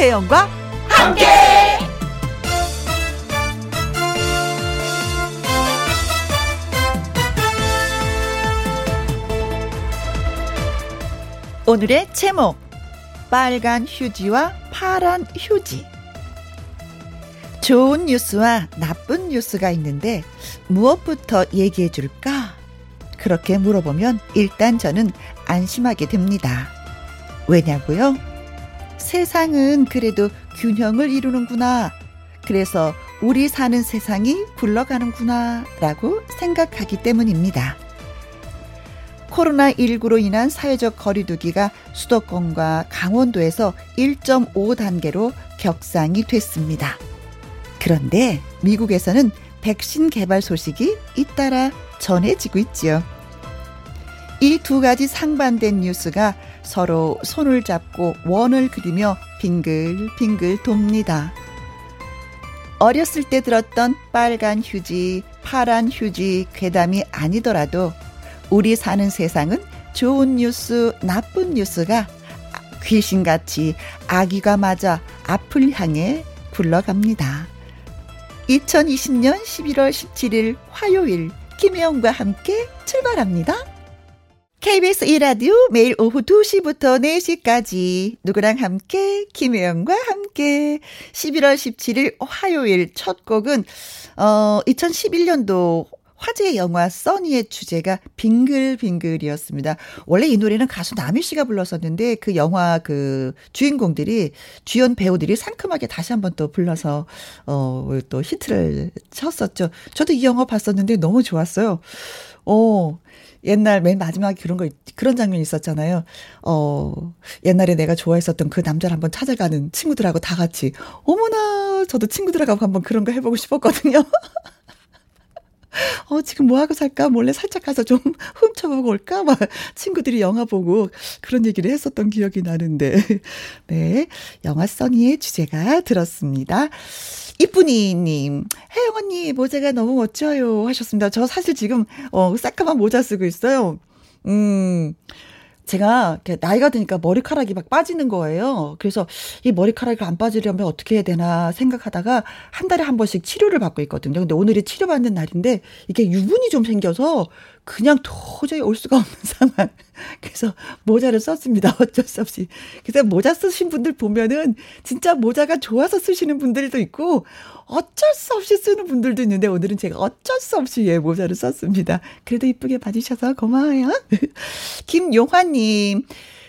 김혜영과 함께. 오늘의 제목 빨간 휴지와 파란 휴지 좋은 뉴스와 나쁜 뉴스가 있는데 무엇부터 얘기해 줄까? 그렇게 물어보면 일단 저는 안심하게 됩니다. 왜냐고요? 세상은 그래도 균형을 이루는구나. 그래서 우리 사는 세상이 굴러가는구나. 라고 생각하기 때문입니다. 코로나19로 인한 사회적 거리두기가 수도권과 강원도에서 1.5단계로 격상이 됐습니다. 그런데 미국에서는 백신 개발 소식이 잇따라 전해지고 있지요. 이 두 가지 상반된 뉴스가 서로 손을 잡고 원을 그리며 빙글빙글 돕니다. 어렸을 때 들었던 빨간 휴지, 파란 휴지 괴담이 아니더라도 우리 사는 세상은 좋은 뉴스, 나쁜 뉴스가 귀신같이 아기가 맞아 앞을 향해 굴러갑니다. 2020년 11월 17일 화요일 김혜영과 함께 출발합니다. KBS 1라디오 매일 오후 2시부터 4시까지 누구랑 함께 김혜영과 함께 11월 17일 화요일 첫 곡은 어 2011년도 화제의 영화 써니의 주제가 빙글빙글이었습니다. 원래 이 노래는 가수 남희 씨가 불렀었는데 그 영화 그 주인공들이 주연 배우들이 상큼하게 다시 한번 또 불러서 어또 히트를 쳤었죠. 저도 이 영화 봤었는데 너무 좋았어요. 어. 옛날 맨 마지막에 그런 거 그런 장면이 있었잖아요. 어, 옛날에 내가 좋아했었던 그 남자를 한번 찾아가는 친구들하고 다 같이 어머나 저도 친구들하고 한번 그런 거 해보고 싶었거든요. 어, 지금 뭐 하고 살까? 몰래 살짝 가서 좀 훔쳐보고 올까? 막 친구들이 영화 보고 그런 얘기를 했었던 기억이 나는데. 네. 영화 써니의 주제가 들었습니다. 이쁜이님, 혜영 언니, 모자가 너무 멋져요. 하셨습니다. 저 사실 지금, 어, 새까만 모자 쓰고 있어요. 음, 제가 나이가 드니까 머리카락이 막 빠지는 거예요. 그래서 이 머리카락이 안 빠지려면 어떻게 해야 되나 생각하다가 한 달에 한 번씩 치료를 받고 있거든요. 근데 오늘이 치료받는 날인데 이게 유분이 좀 생겨서 그냥 도저히 올 수가 없는 상황. 그래서 모자를 썼습니다. 어쩔 수 없이. 그래서 모자 쓰신 분들 보면은 진짜 모자가 좋아서 쓰시는 분들도 있고 어쩔 수 없이 쓰는 분들도 있는데 오늘은 제가 어쩔 수 없이 예, 모자를 썼습니다. 그래도 이쁘게 봐주셔서 고마워요. 김용화님.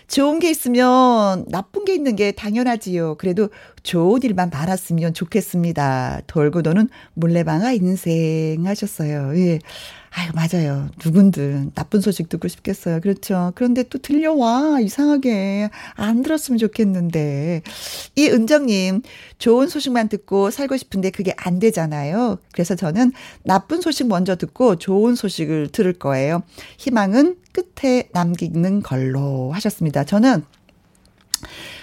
좋은 게 있으면 나쁜 게 있는 게 당연하지요. 그래도 좋은 일만 많았으면 좋겠습니다. 돌고 도는 물레방아 인생 하셨어요. 예. 아유, 맞아요. 누군들 나쁜 소식 듣고 싶겠어요. 그렇죠. 그런데 또 들려와. 이상하게. 안 들었으면 좋겠는데. 이 은정님, 좋은 소식만 듣고 살고 싶은데 그게 안 되잖아요. 그래서 저는 나쁜 소식 먼저 듣고 좋은 소식을 들을 거예요. 희망은 끝에 남기는 걸로 하셨습니다. 저는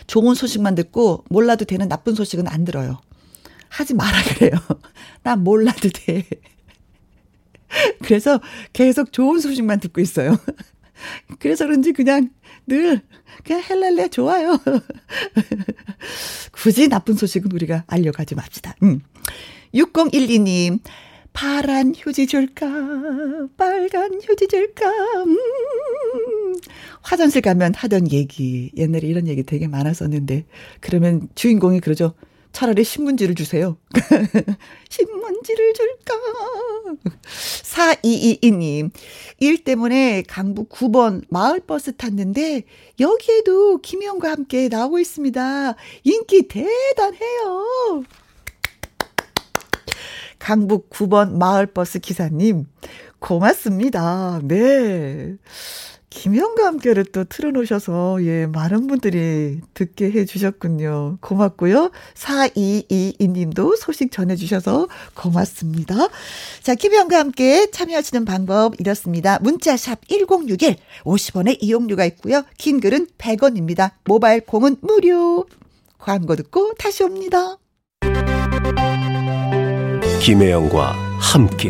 좋은 소식만 듣고 몰라도 되는 나쁜 소식은 안 들어요. 하지 마라 그래요. 나 몰라도 돼. 그래서 계속 좋은 소식만 듣고 있어요. 그래서 그런지 그냥 늘 그냥 헬렐레 좋아요. 굳이 나쁜 소식은 우리가 알려가지 맙시다. 음. 6012님, 파란 휴지 줄까? 빨간 휴지 줄까? 음. 화장실 가면 하던 얘기. 옛날에 이런 얘기 되게 많았었는데. 그러면 주인공이 그러죠. 차라리 신문지를 주세요. 신문지를 줄까? 4222님, 일 때문에 강북 9번 마을버스 탔는데, 여기에도 김희영과 함께 나오고 있습니다. 인기 대단해요. 강북 9번 마을버스 기사님, 고맙습니다. 네. 김영과 함께를 또 틀어놓으셔서, 예, 많은 분들이 듣게 해주셨군요. 고맙고요. 4222님도 소식 전해주셔서 고맙습니다. 자, 김영과 함께 참여하시는 방법 이렇습니다. 문자샵 1061, 50원의 이용료가 있고요. 긴 글은 100원입니다. 모바일 콩은 무료. 광고 듣고 다시 옵니다. 김혜영과 함께.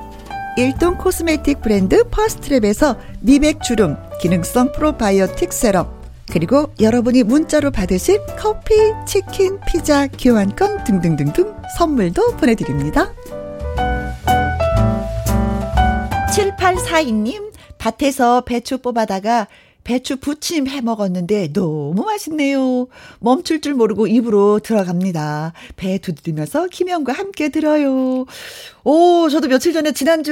일동 코스메틱 브랜드 퍼스트랩에서 미백 주름 기능성 프로바이오틱 세럼 그리고 여러분이 문자로 받으실 커피, 치킨, 피자, 교환권 등등등등 선물도 보내드립니다. 7842님, 밭에서 배추 뽑아다가 배추 부침 해 먹었는데 너무 맛있네요. 멈출 줄 모르고 입으로 들어갑니다. 배 두드리면서 김영과 함께 들어요. 오, 저도 며칠 전에 지난주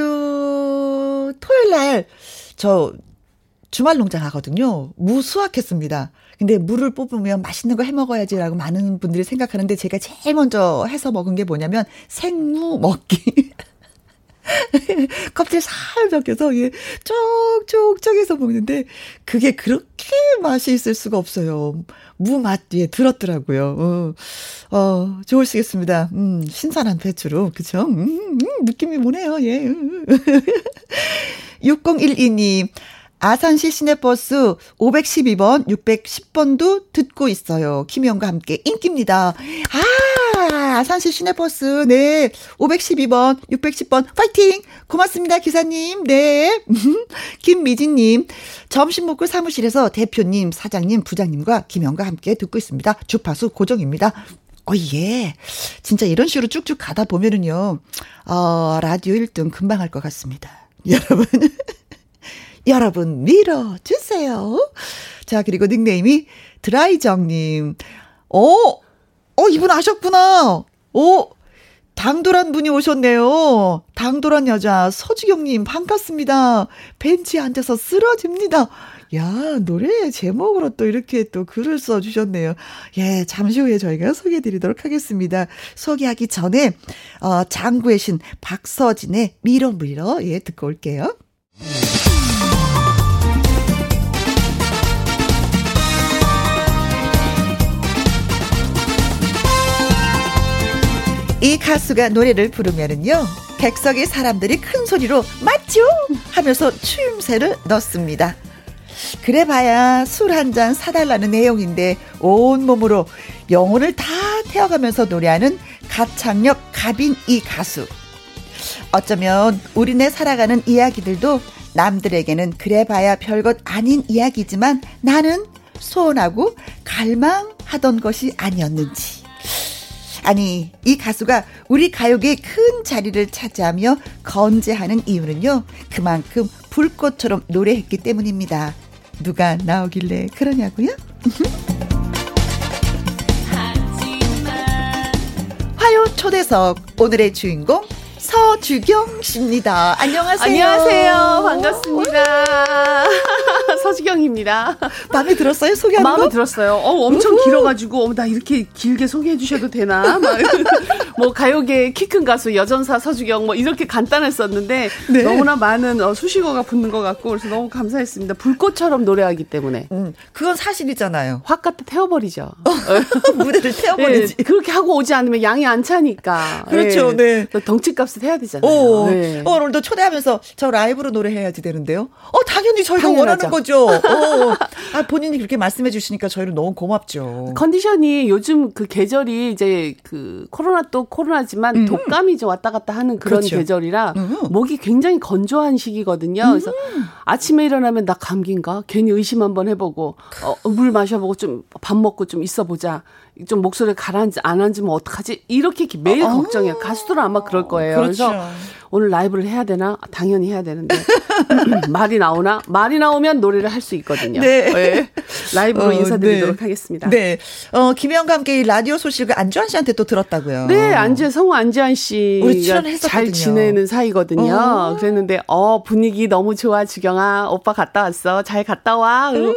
토요일 날 저 주말 농장 하거든요. 무 수확했습니다. 근데 물을 뽑으면 맛있는 거 해 먹어야지라고 많은 분들이 생각하는데 제가 제일 먼저 해서 먹은 게 뭐냐면 생무 먹기. 껍질 살 벗겨서 예, 쪽쪽 쪼개서 먹는데 그게 그렇게 맛이 있을 수가 없어요. 무맛 뒤에 들었더라고요. 어, 어 좋으시겠습니다. 음, 신선한 배추로 그죠? 음, 음, 느낌이 뭐네요. 예. 6012님 아산시 시내버스 512번, 610번도 듣고 있어요. 김영과 함께 인기입니다. 아, 아산시 시내버스, 네. 512번, 610번, 파이팅! 고맙습니다, 기사님. 네. 김미진님, 점심 먹고 사무실에서 대표님, 사장님, 부장님과 김영과 함께 듣고 있습니다. 주파수 고정입니다. 어, 예. 진짜 이런 식으로 쭉쭉 가다 보면은요, 어, 라디오 1등 금방 할 것 같습니다. 여러분. 여러분 밀어주세요. 자, 그리고 닉네임이 드라이정님. 어, 어, 이분 아셨구나. 어, 당돌한 분이 오셨네요. 당돌한 여자 서주경님 반갑습니다. 벤치에 앉아서 쓰러집니다. 야, 노래 제목으로 또 이렇게 또 글을 써주셨네요. 예, 잠시 후에 저희가 소개해드리도록 하겠습니다. 소개하기 전에, 어, 장구의 신 박서진의 밀어 밀어, 예, 듣고 올게요. 이 가수가 노래를 부르면은요, 객석의 사람들이 큰 소리로 맞죠? 하면서 추임새를 넣습니다. 그래 봐야 술 한 잔 사달라는 내용인데 온몸으로 영혼을 다 태워가면서 노래하는 가창력 갑인 이 가수. 어쩌면 우리네 살아가는 이야기들도 남들에게는 그래 봐야 별것 아닌 이야기지만 나는 소원하고 갈망하던 것이 아니었는지. 아니, 이 가수가 우리 가요계의 큰 자리를 차지하며 건재하는 이유는요, 그만큼 불꽃처럼 노래했기 때문입니다. 누가 나오길래 그러냐고요? 화요 초대석 오늘의 주인공 서주경 씨입니다. 안녕하세요. 안녕하세요. 반갑습니다. 서주경입니다. 마음에 들었어요? 소개하는 마음에 거? 들었어요. 어, 엄청 우후. 길어가지고 어, 나 이렇게 길게 소개해 주셔도 되나? 뭐 가요계 키 큰 가수 여전사 서주경 뭐 이렇게 간단했었는데 네. 너무나 많은 어, 수식어가 붙는 것 같고 그래서 너무 감사했습니다. 불꽃처럼 노래하기 때문에. 음, 그건 사실이잖아요. 확 갖다 태워버리죠. 무대를 태워버리지. 네, 그렇게 하고 오지 않으면 양이 안 차니까. 그렇죠. 네. 네. 덩치값을 해야 되잖아요. 오, 네. 어, 오늘도 초대하면서 저 라이브로 노래해야지 되는데요. 어, 당연히 저희가 당연하죠. 원하는 거죠. 그죠? 어. 아, 본인이 그렇게 말씀해 주시니까 저희는 너무 고맙죠. 컨디션이 요즘 그 계절이 이제 그 코로나 또 코로나지만 음. 독감이 이제 왔다 갔다 하는 그런 그렇죠. 계절이라 음. 목이 굉장히 건조한 시기거든요. 음. 그래서 아침에 일어나면 나 감기인가? 괜히 의심 한번 해보고 어, 물 마셔보고 좀 밥 먹고 좀 있어보자. 좀 목소리 가라앉지 안 앉으면 어떡하지? 이렇게 매일 아. 걱정해요. 가수들은 아마 그럴 거예요. 그렇죠. 그래서 오늘 라이브를 해야 되나? 당연히 해야 되는데 말이 나오나? 말이 나오면 노래를 할 수 있거든요. 네. 네. 라이브로 어, 인사드리도록 네. 하겠습니다. 네. 어, 김혜영과 함께 라디오 소식을 안주환 씨한테 또 들었다고요. 네, 안주 성우 안주환 씨가 잘 지내는 사이거든요. 어. 그랬는데 어 분위기 너무 좋아 주경아 오빠 갔다 왔어 잘 갔다 와. 음.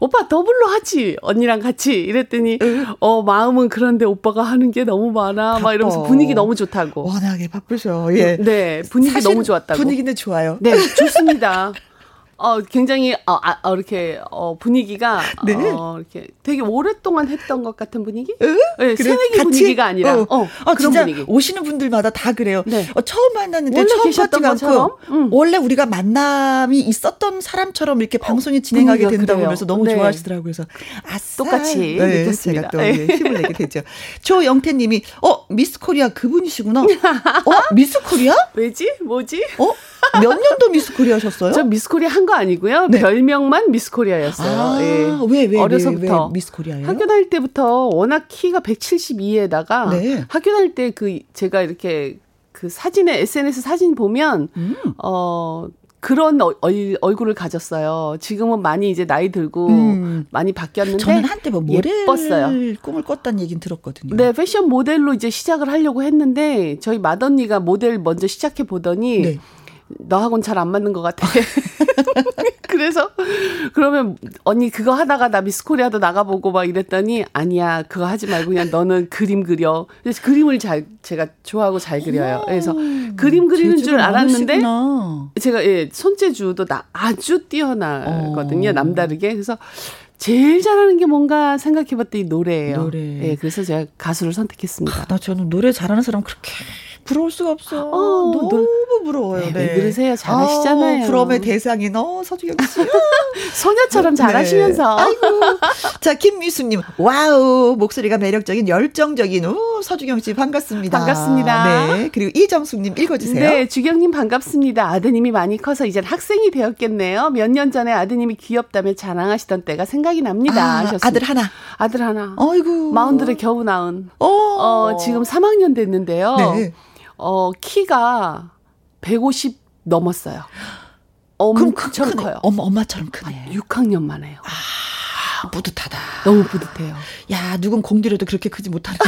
오빠 더블로 하지 언니랑 같이 이랬더니 음. 어 마음은 그런데 오빠가 하는 게 너무 많아 바빠. 막 이러면서 분위기 너무 좋다고. 워낙에 바쁘셔. 예. 네. 분위기 너무 좋았다고. 분위기는 좋아요. 네, 좋습니다. 어, 굉장히, 어, 아, 어, 이렇게, 어, 분위기가, 네. 어, 이렇게 되게 오랫동안 했던 것 같은 분위기? 응? 네, 그래, 새내기 분위기가 아니라, 어, 어, 어 그런 분위기. 오시는 분들마다 다 그래요. 네. 어, 처음 만났는데 처음 같지가 않고, 응. 원래 우리가 만남이 있었던 사람처럼 이렇게 방송이 진행하게 된다고 그래서 너무 네. 좋아하시더라고요. 그래서, 아싸. 똑같이 네, 느꼈습니다. 제가 또 네. 힘을 내게 되죠. 조영태 님이, 어, 미스 코리아 그분이시구나. 어, 미스 코리아? 왜지? 뭐지? 어? 몇 년도 미스 코리아 하셨어요? 저 미스 코리아 한거 아니고요. 네. 별명만 미스 코리아였어요. 아, 예. 왜, 왜, 어려서부터. 왜, 왜 미스 코리아예요? 학교 다닐 때부터 워낙 키가 172에다가 네. 학교 다닐 때 그 제가 이렇게 그 사진에 SNS 사진 보면 음. 어 그런 어, 얼굴을 가졌어요. 지금은 많이 이제 나이 들고 음. 많이 바뀌었는데 저는 한때 뭐 모델 예뻤어요. 꿈을 꿨다는 얘기는 들었거든요. 네, 패션 모델로 이제 시작을 하려고 했는데 저희 맏언니가 모델 먼저 시작해 보더니 네. 너하고는 잘 안 맞는 것 같아. 그래서 그러면 언니 그거 하다가 나 미스코리아도 나가보고 막 이랬더니 아니야 그거 하지 말고 그냥 너는 그림 그려. 그래서 그림을 잘 제가 좋아하고 잘 그려요. 그래서 그림 그리는 줄 알았는데 많으시구나. 제가 예 손재주도 나 아주 뛰어나거든요. 어. 남다르게 그래서. 제일 잘하는 게 뭔가 생각해봤더니 노래예요. 노래. 예, 그래서 제가 가수를 선택했습니다. 아, 나 저는 노래 잘하는 사람 그렇게 부러울 수가 없어. 어, 너무 노, 부러워요. 네. 네. 그러세요? 잘하시잖아요. 어, 부러움의 대상이 너 서주경 씨. 소녀처럼 네. 잘하시면서. 아이고. 자, 김미수님. 와우. 목소리가 매력적인 열정적인 오, 서주경 씨 반갑습니다. 반갑습니다. 네. 그리고 이정숙님 읽어주세요. 네. 주경님 반갑습니다. 아드님이 많이 커서 이제 학생이 되었겠네요. 몇 년 전에 아드님이 귀엽다며 자랑하시던 때가 생각이 납니다. 아. 아들 하나. 아들 하나. 아이고. 마흔들에 겨우 낳은. 어. 어, 지금 3학년 됐는데요. 네. 어, 키가 150 넘었어요. 엄청 크, 커요. 엄마, 엄마처럼 크네. 6학년만 해요. 아, 뿌듯하다. 너무 뿌듯해요. 야, 누군 공들여도 그렇게 크지 못하는데.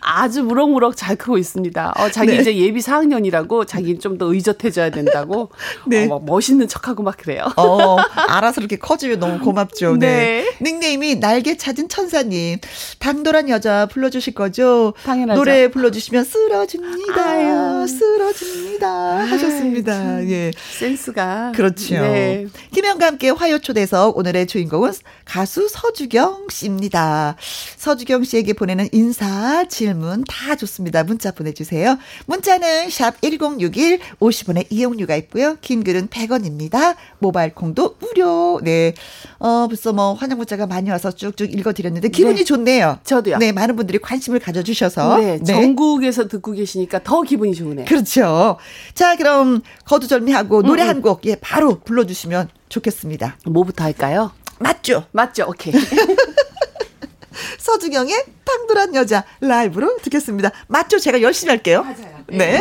아주 무럭무럭 잘 크고 있습니다. 어, 자기 네. 이제 예비 4학년이라고 자기 좀 더 의젓해져야 된다고. 네. 어, 멋있는 척하고 막 그래요. 어, 알아서 이렇게 커지면 너무 고맙죠. 네. 네. 닉네임이 날개 찾은 천사님. 당돌한 여자 불러주실 거죠? 당연하죠. 노래 불러주시면 쓰러집니다. 쓰러집니다. 하셨습니다. 예. 센스가. 그렇죠. 네. 김영과 함께 화요 초대석 오늘의 주인공은 가수 서주경 씨입니다. 서주경 씨에게 보내는 인사, 질문 다 좋습니다. 문자 보내주세요. 문자는 샵 1061, 50원의 이용료가 있고요. 긴 글은 100원입니다. 모바일 콩도 무료. 네. 어, 벌써 뭐 환영 문자가 많이 와서 쭉쭉 읽어드렸는데 기분이 네. 좋네요. 저도요. 네. 많은 분들이 관심을 가져주셔서. 네. 네. 전국에서 듣고 계시니까 더 기분이 좋으네요. 그렇죠. 자, 그럼 거두절미하고 노래 음, 음. 한곡 예, 바로 불러주시면 좋겠습니다. 뭐부터 할까요? 맞죠? 맞죠. 오케이. 서주경의 탕돌한 여자 라이브로 듣겠습니다. 맞죠? 제가 열심히 할게요. 맞아요. 네.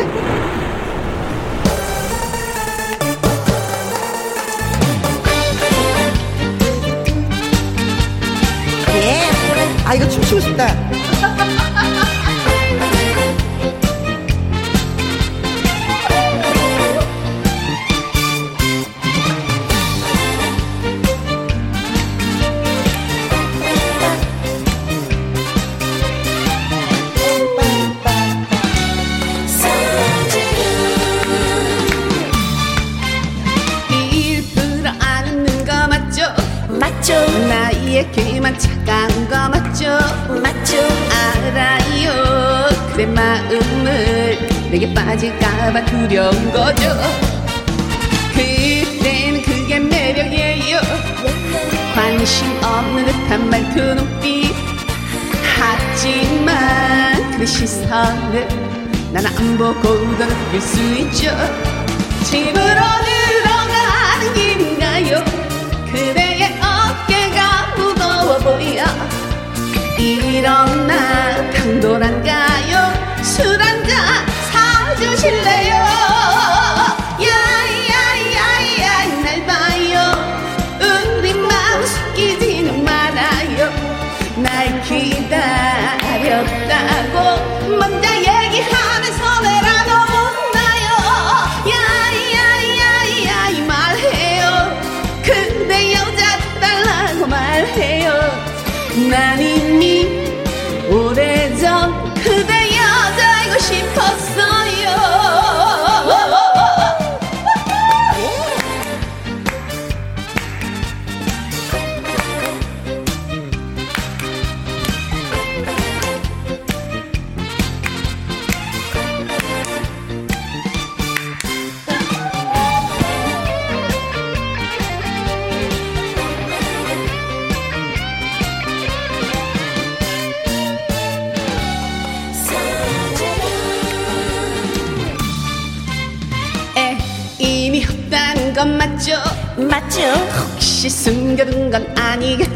네. 아, 이거 춤추고 싶다. 그만 차가운 거 맞죠? 맞죠? 알아요. 그대 마음을 내게 빠질까봐 두려운 거죠. 그땐 그게 매력이에요. 관심 없는 듯한 말투 눈빛. 하지만 그 시선을 난안 보고도 느낄 수 있죠. 집으로 들어가는 일어나 당돌한가요? 술 한잔 사주실래요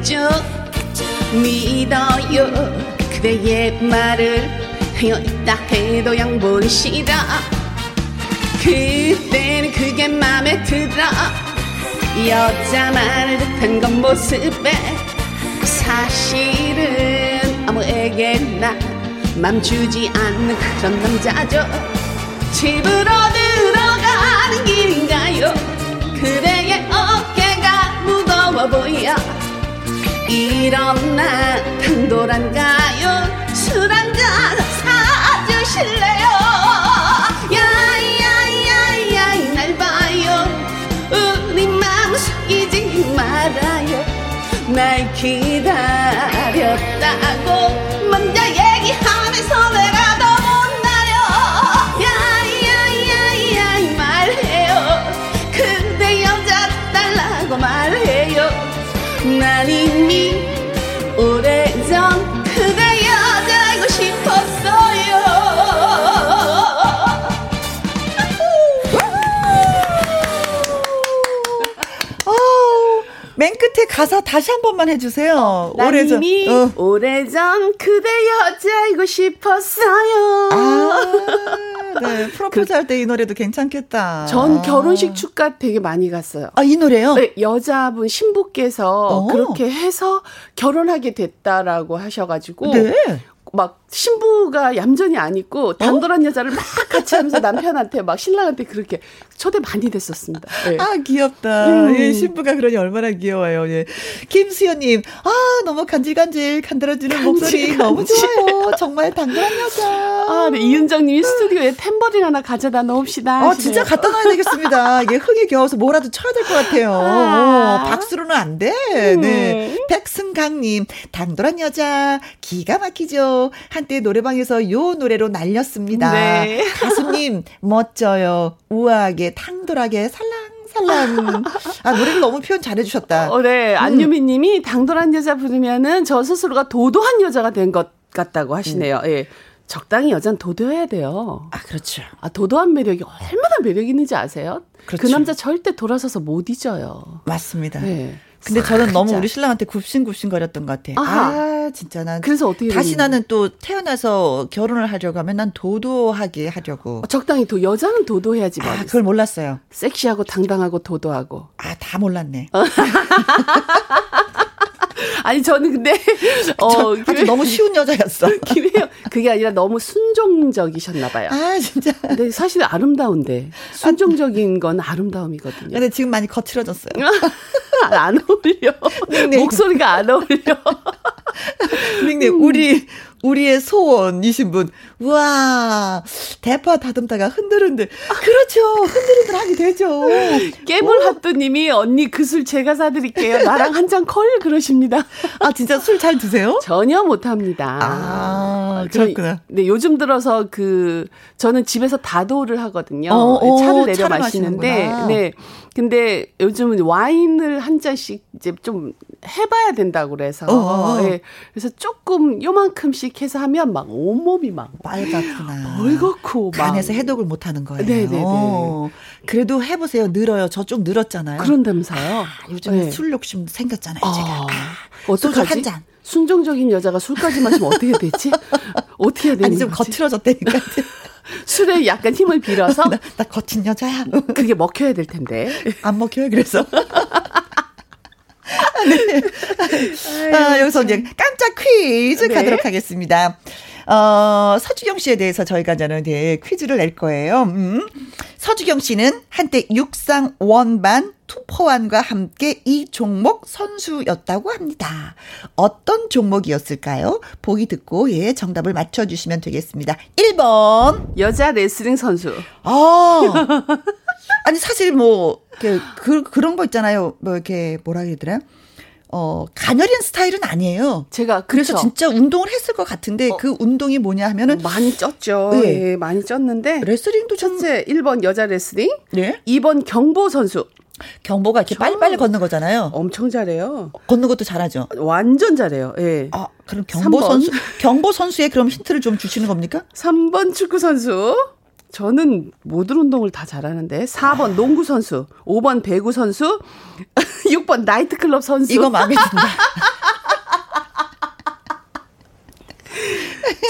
아니겠죠? 믿어요. 그대의 말을 있다 해도 양보는 싫어 그때는 그게 맘에 들어. 여자 말을 듣한 건 모습에 사실은 아무에게나 맘 주지 않는 그런 남자죠. 집으로 들어가는 길인가요? 그대의 어깨가 무거워 보여 일어나 당돌한가요? 술 한잔 사주실래요? 야야야야 날 봐요. 우리 마음 속이지 말아요. 날 기다렸다고 가사 다시 한 번만 해주세요. 난 오래전. 어. 오래전 그대 여자이고 싶었어요. 아, 네. 프로포즈 할때 이 노래도 괜찮겠다. 전 결혼식 축가 되게 많이 갔어요. 아, 이 노래요? 네, 여자분 신부께서 어. 그렇게 해서 결혼하게 됐다라고 하셔가지고 네. 막 신부가 얌전히 안 있고 당돌한 여자를 막 같이 하면서 남편한테 막 신랑한테 그렇게 초대 많이 됐었습니다. 네. 아, 귀엽다. 음. 예, 신부가 그러니 얼마나 귀여워요. 예. 김수연님, 아, 너무 간질간질 간드러지는 목소리 너무 좋아요. 정말 당돌한 여자. 아, 네, 이은정님이 스튜디오에 탬버린 하나 가져다 놓읍시다. 아, 하시네요. 진짜 갖다 놔야 되겠습니다. 이게 흥이 겨워서 뭐라도 쳐야 될 것 같아요. 아. 어, 박수로는 안 돼. 음. 네. 백승강님, 당돌한 여자, 기가 막히죠. 한때 노래방에서 요 노래로 날렸습니다. 네. 가수님, 멋져요. 우아하게, 당돌하게, 살랑 살랑. 아, 노래를 너무 표현 잘해주셨다. 어, 네. 음. 안유미님이 당돌한 여자 부르면은 저 스스로가 도도한 여자가 된 것 같다고 하시네요. 음. 예. 적당히 여자는 도도해야 돼요. 아, 그렇죠. 아, 도도한 매력이 얼마나 매력 있는지 아세요? 그 그렇죠. 남자 절대 돌아서서 못 잊어요. 맞습니다. 네. 근데 저는 너무 진짜. 우리 신랑한테 굽신굽신 거렸던 것 같아. 아하. 아, 진짜 난. 그래서 어떻게 다시. 나는 또 태어나서 결혼을 하려고 하면 난 도도하게 하려고. 어, 적당히 도 여자는 도도해야지 뭐. 아, 그걸 몰랐어요. 섹시하고 당당하고 도도하고. 아, 다 몰랐네. 아니 저는 근데 어저 아주 너무 쉬운 여자였어. 김혜영 그게 아니라 너무 순종적이셨나 봐요. 아, 진짜. 근데 사실 아름다운데 순종적인 건 아름다움이거든요. 근데 지금 많이 거칠어졌어요. 안 어울려. 네. 목소리가 안 어울려. 닉님, 우리 우리의 소원이신 분. 우와, 대파 다듬다가 흔들흔들. 그렇죠. 흔들흔들 하게 되죠. 깨물핫도님이 언니 그 술 제가 사드릴게요. 나랑 한잔콜 그러십니다. 아, 진짜 술 잘 드세요? 전혀 못합니다. 아, 그렇구나. 네, 요즘 들어서 그, 저는 집에서 다도를 하거든요. 어, 어, 차를 내려 차를 마시는데, 네. 근데 요즘은 와인을 한 잔씩 이제 좀 해봐야 된다고 그래서. 어, 네. 그래서 조금 요만큼씩 해서 하면 막 온몸이 막. 빨갛구나. 벌겋고. 간에서 해독을 못 하는 거예요. 네네네. 어. 그래도 해보세요. 늘어요. 저쪽 늘었잖아요. 그런다면서요. 아, 요즘에 네. 술 욕심 생겼잖아요. 어. 제가. 아, 어떡하지? 한 잔. 순종적인 여자가 술까지 마시면 어떻게 되지? 어떻게 해야 되는 아니, 좀 거칠어졌다니까. 술에 약간 힘을 빌어서 나, 나 거친 여자야. 그게 먹혀야 될 텐데. 안 먹혀요, 그래서. 네. 아, 여기서 이제 깜짝 퀴즈 네. 가도록 하겠습니다. 어, 서주경 씨에 대해서 저희가 저는 네, 퀴즈를 낼 거예요. 음. 서주경 씨는 한때 육상 원반 투포환과 함께 이 종목 선수였다고 합니다. 어떤 종목이었을까요? 보기 듣고 예, 정답을 맞춰 주시면 되겠습니다. 1번 여자 레슬링 선수. 아. 아니 사실 뭐 그, 그 그런 거 있잖아요. 뭐 이렇게 뭐라 해야 되나? 어, 가녀린 스타일은 아니에요. 제가 그래서 진짜 운동을 했을 것 같은데 어, 그 운동이 뭐냐 하면은 많이 쪘죠. 네. 예, 많이 쪘는데 레슬링도 첫째 1번 여자 레슬링, 네? 2번 경보 선수. 경보가 이렇게 빨리빨리 걷는 거잖아요. 엄청 잘해요. 걷는 것도 잘하죠. 완전 잘해요. 예. 아, 그럼 경보 3번. 선수 경보 선수의 그럼 힌트를 좀 주시는 겁니까? 3번 축구 선수. 저는 모든 운동을 다 잘하는데 4번 농구 선수, 5번 배구 선수, 6번 나이트클럽 선수. 이거 마음에 든다.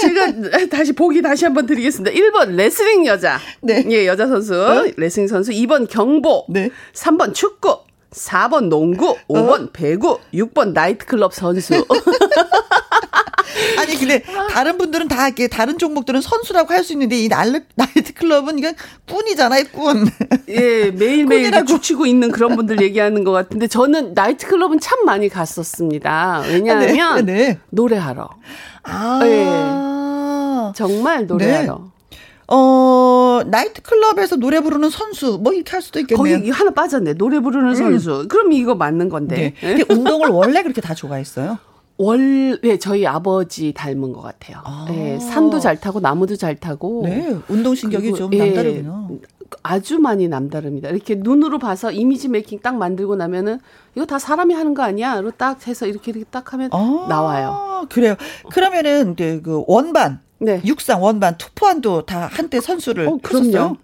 제가 다시 보기 다시 한번 드리겠습니다. 1번 레슬링 여자. 네. 예, 여자 선수. 네. 레슬링 선수. 2번 경보. 네. 3번 축구. 4번 농구, 5번 어? 배구, 6번 나이트클럽 선수. 아니 근데 다른 분들은 다 이렇게 다른 종목들은 선수라고 할 수 있는데 이 나이트 클럽은 이건 꾼이잖아요, 꾼. 예, 매일 매일 죽치고 있는 그런 분들 얘기하는 것 같은데 저는 나이트 클럽은 참 많이 갔었습니다. 왜냐하면 네, 네. 노래하러. 아. 예. 정말 노래하러. 네. 어, 나이트클럽에서 노래 부르는 선수, 뭐 이렇게 할 수도 있겠네요. 거기 하나 빠졌네. 노래 부르는 음. 선수. 그럼 이거 맞는 건데. 네. 운동을 원래 그렇게 다 좋아했어요? 월, 네, 저희 아버지 닮은 것 같아요. 아. 네, 산도 잘 타고 나무도 잘 타고. 네, 운동신경이 좀 남다르군요. 예, 아주 많이 남다릅니다. 이렇게 눈으로 봐서 이미지 메이킹 딱 만들고 나면은 이거 다 사람이 하는 거 아니야? 로딱 해서 이렇게 이렇게 딱 하면 아, 나와요. 그래요. 그러면은 그 원반, 네. 육상 원반, 투포환도 다 한때 선수를 어, 그럼요.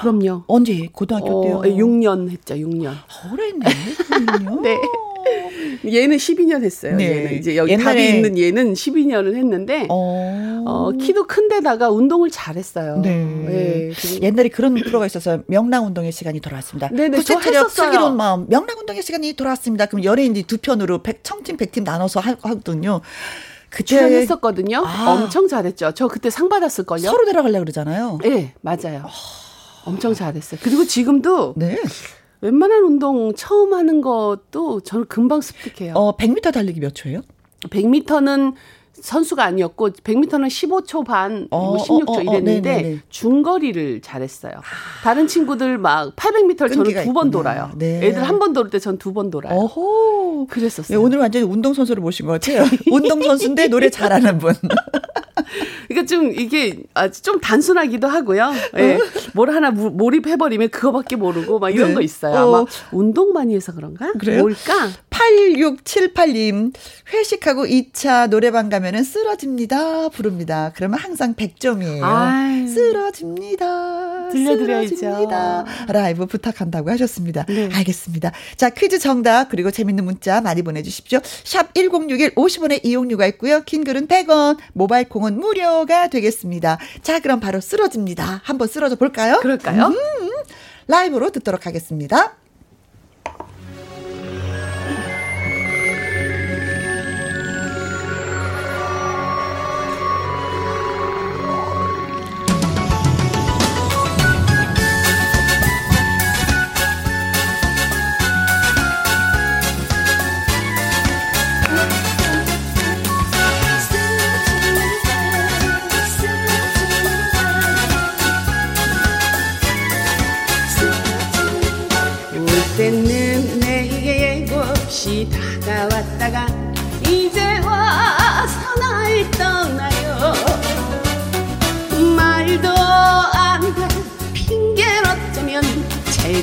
그럼요. 언제 고등학교 때요? 6년 했죠. 6년. 오래 했네. 6년. 네. 얘는 12년 했어요. 네. 얘는 이제 여기 옛날에... 답이 있는 얘는 12년을 했는데 어... 어 키도 큰데다가 운동을 잘했어요. 네. 네. 옛날에 그런 프로가 있어서 명랑 운동의 시간이 돌아왔습니다. 네네. 구체체력 슬기로운 마음 명랑 운동의 시간이 돌아왔습니다. 그럼 연예인이 두 편으로 백, 청팀 100팀 나눠서 하거든요. 그때 출연했었거든요. 아. 엄청 잘했죠. 저 그때 상 받았을 걸요. 서로 데려가려고 그러잖아요. 네, 맞아요. 아. 엄청 잘했어요. 그리고 지금도 네. 웬만한 운동 처음 하는 것도 저는 금방 습득해요. 어, 100m 달리기 몇 초예요? 100m는 선수가 아니었고 100m는 15초 반, 어, 16초 뭐 어, 어, 어, 이랬는데 어, 중거리를 잘했어요. 다른 친구들 막 800m를 저는 두 번 돌아요. 네. 애들 한 번돌때전 두 번 돌아요. 어호. 그랬었어요. 네, 오늘 완전히 운동 선수를 모신 것 같아요. 운동 선수인데 노래 잘하는 분. 그러니까 좀 이게 좀 단순하기도 하고요. 예. 뭘 하나 몰입해버리면 그거밖에 모르고 막 이런 네. 거 있어요. 어. 아마 운동 많이 해서 그런가? 그래요? 뭘까? 8678님, 회식하고 2차 노래방 가면은 쓰러집니다. 부릅니다. 그러면 항상 100점이에요. 아유. 쓰러집니다. 들려드려야죠. 쓰러집니다. 라이브 부탁한다고 하셨습니다. 네. 알겠습니다. 자, 퀴즈 정답, 그리고 재밌는 문자 많이 보내주십시오. 샵 1061 50원의 이용료가 있고요. 긴 글은 100원, 모바일 콩은 무료가 되겠습니다. 자, 그럼 바로 쓰러집니다. 한번 쓰러져 볼까요? 그럴까요? 음, 라이브로 듣도록 하겠습니다.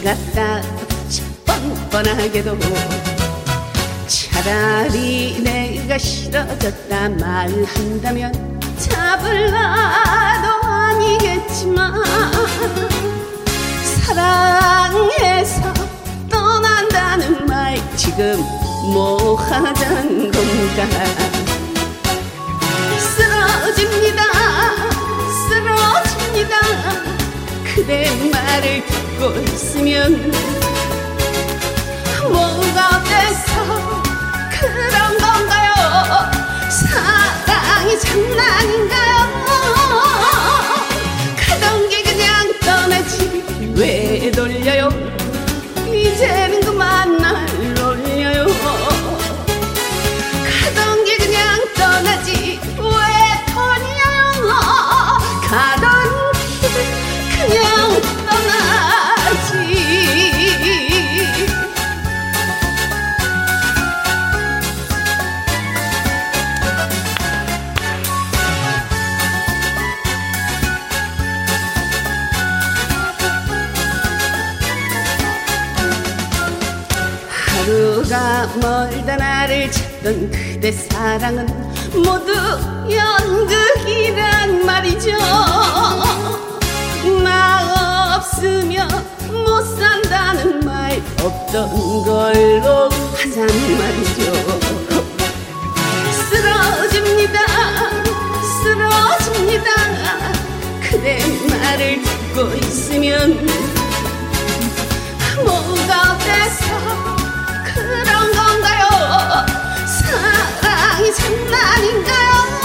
잘 갔다. 뻔뻔하게도 차라리 내가 싫어졌다 말한다면 잡을라도 아니겠지만 사랑해서 떠난다는 말 지금 뭐 하자는 건가? 쓰러집니다 그대 말을 듣고 있으면 뭐가 돼서 그런 건가요? 사랑이 장난인가요 멀다 나를 찾던 그대 사랑은 모두 연극이란 말이죠. 나 없으면 못 산다는 말 없던 걸로 하자는 말이죠. 쓰러집니다 쓰러집니다. 그대 말을 듣고 있으면 뭐가 돼서 사랑이 장난인가요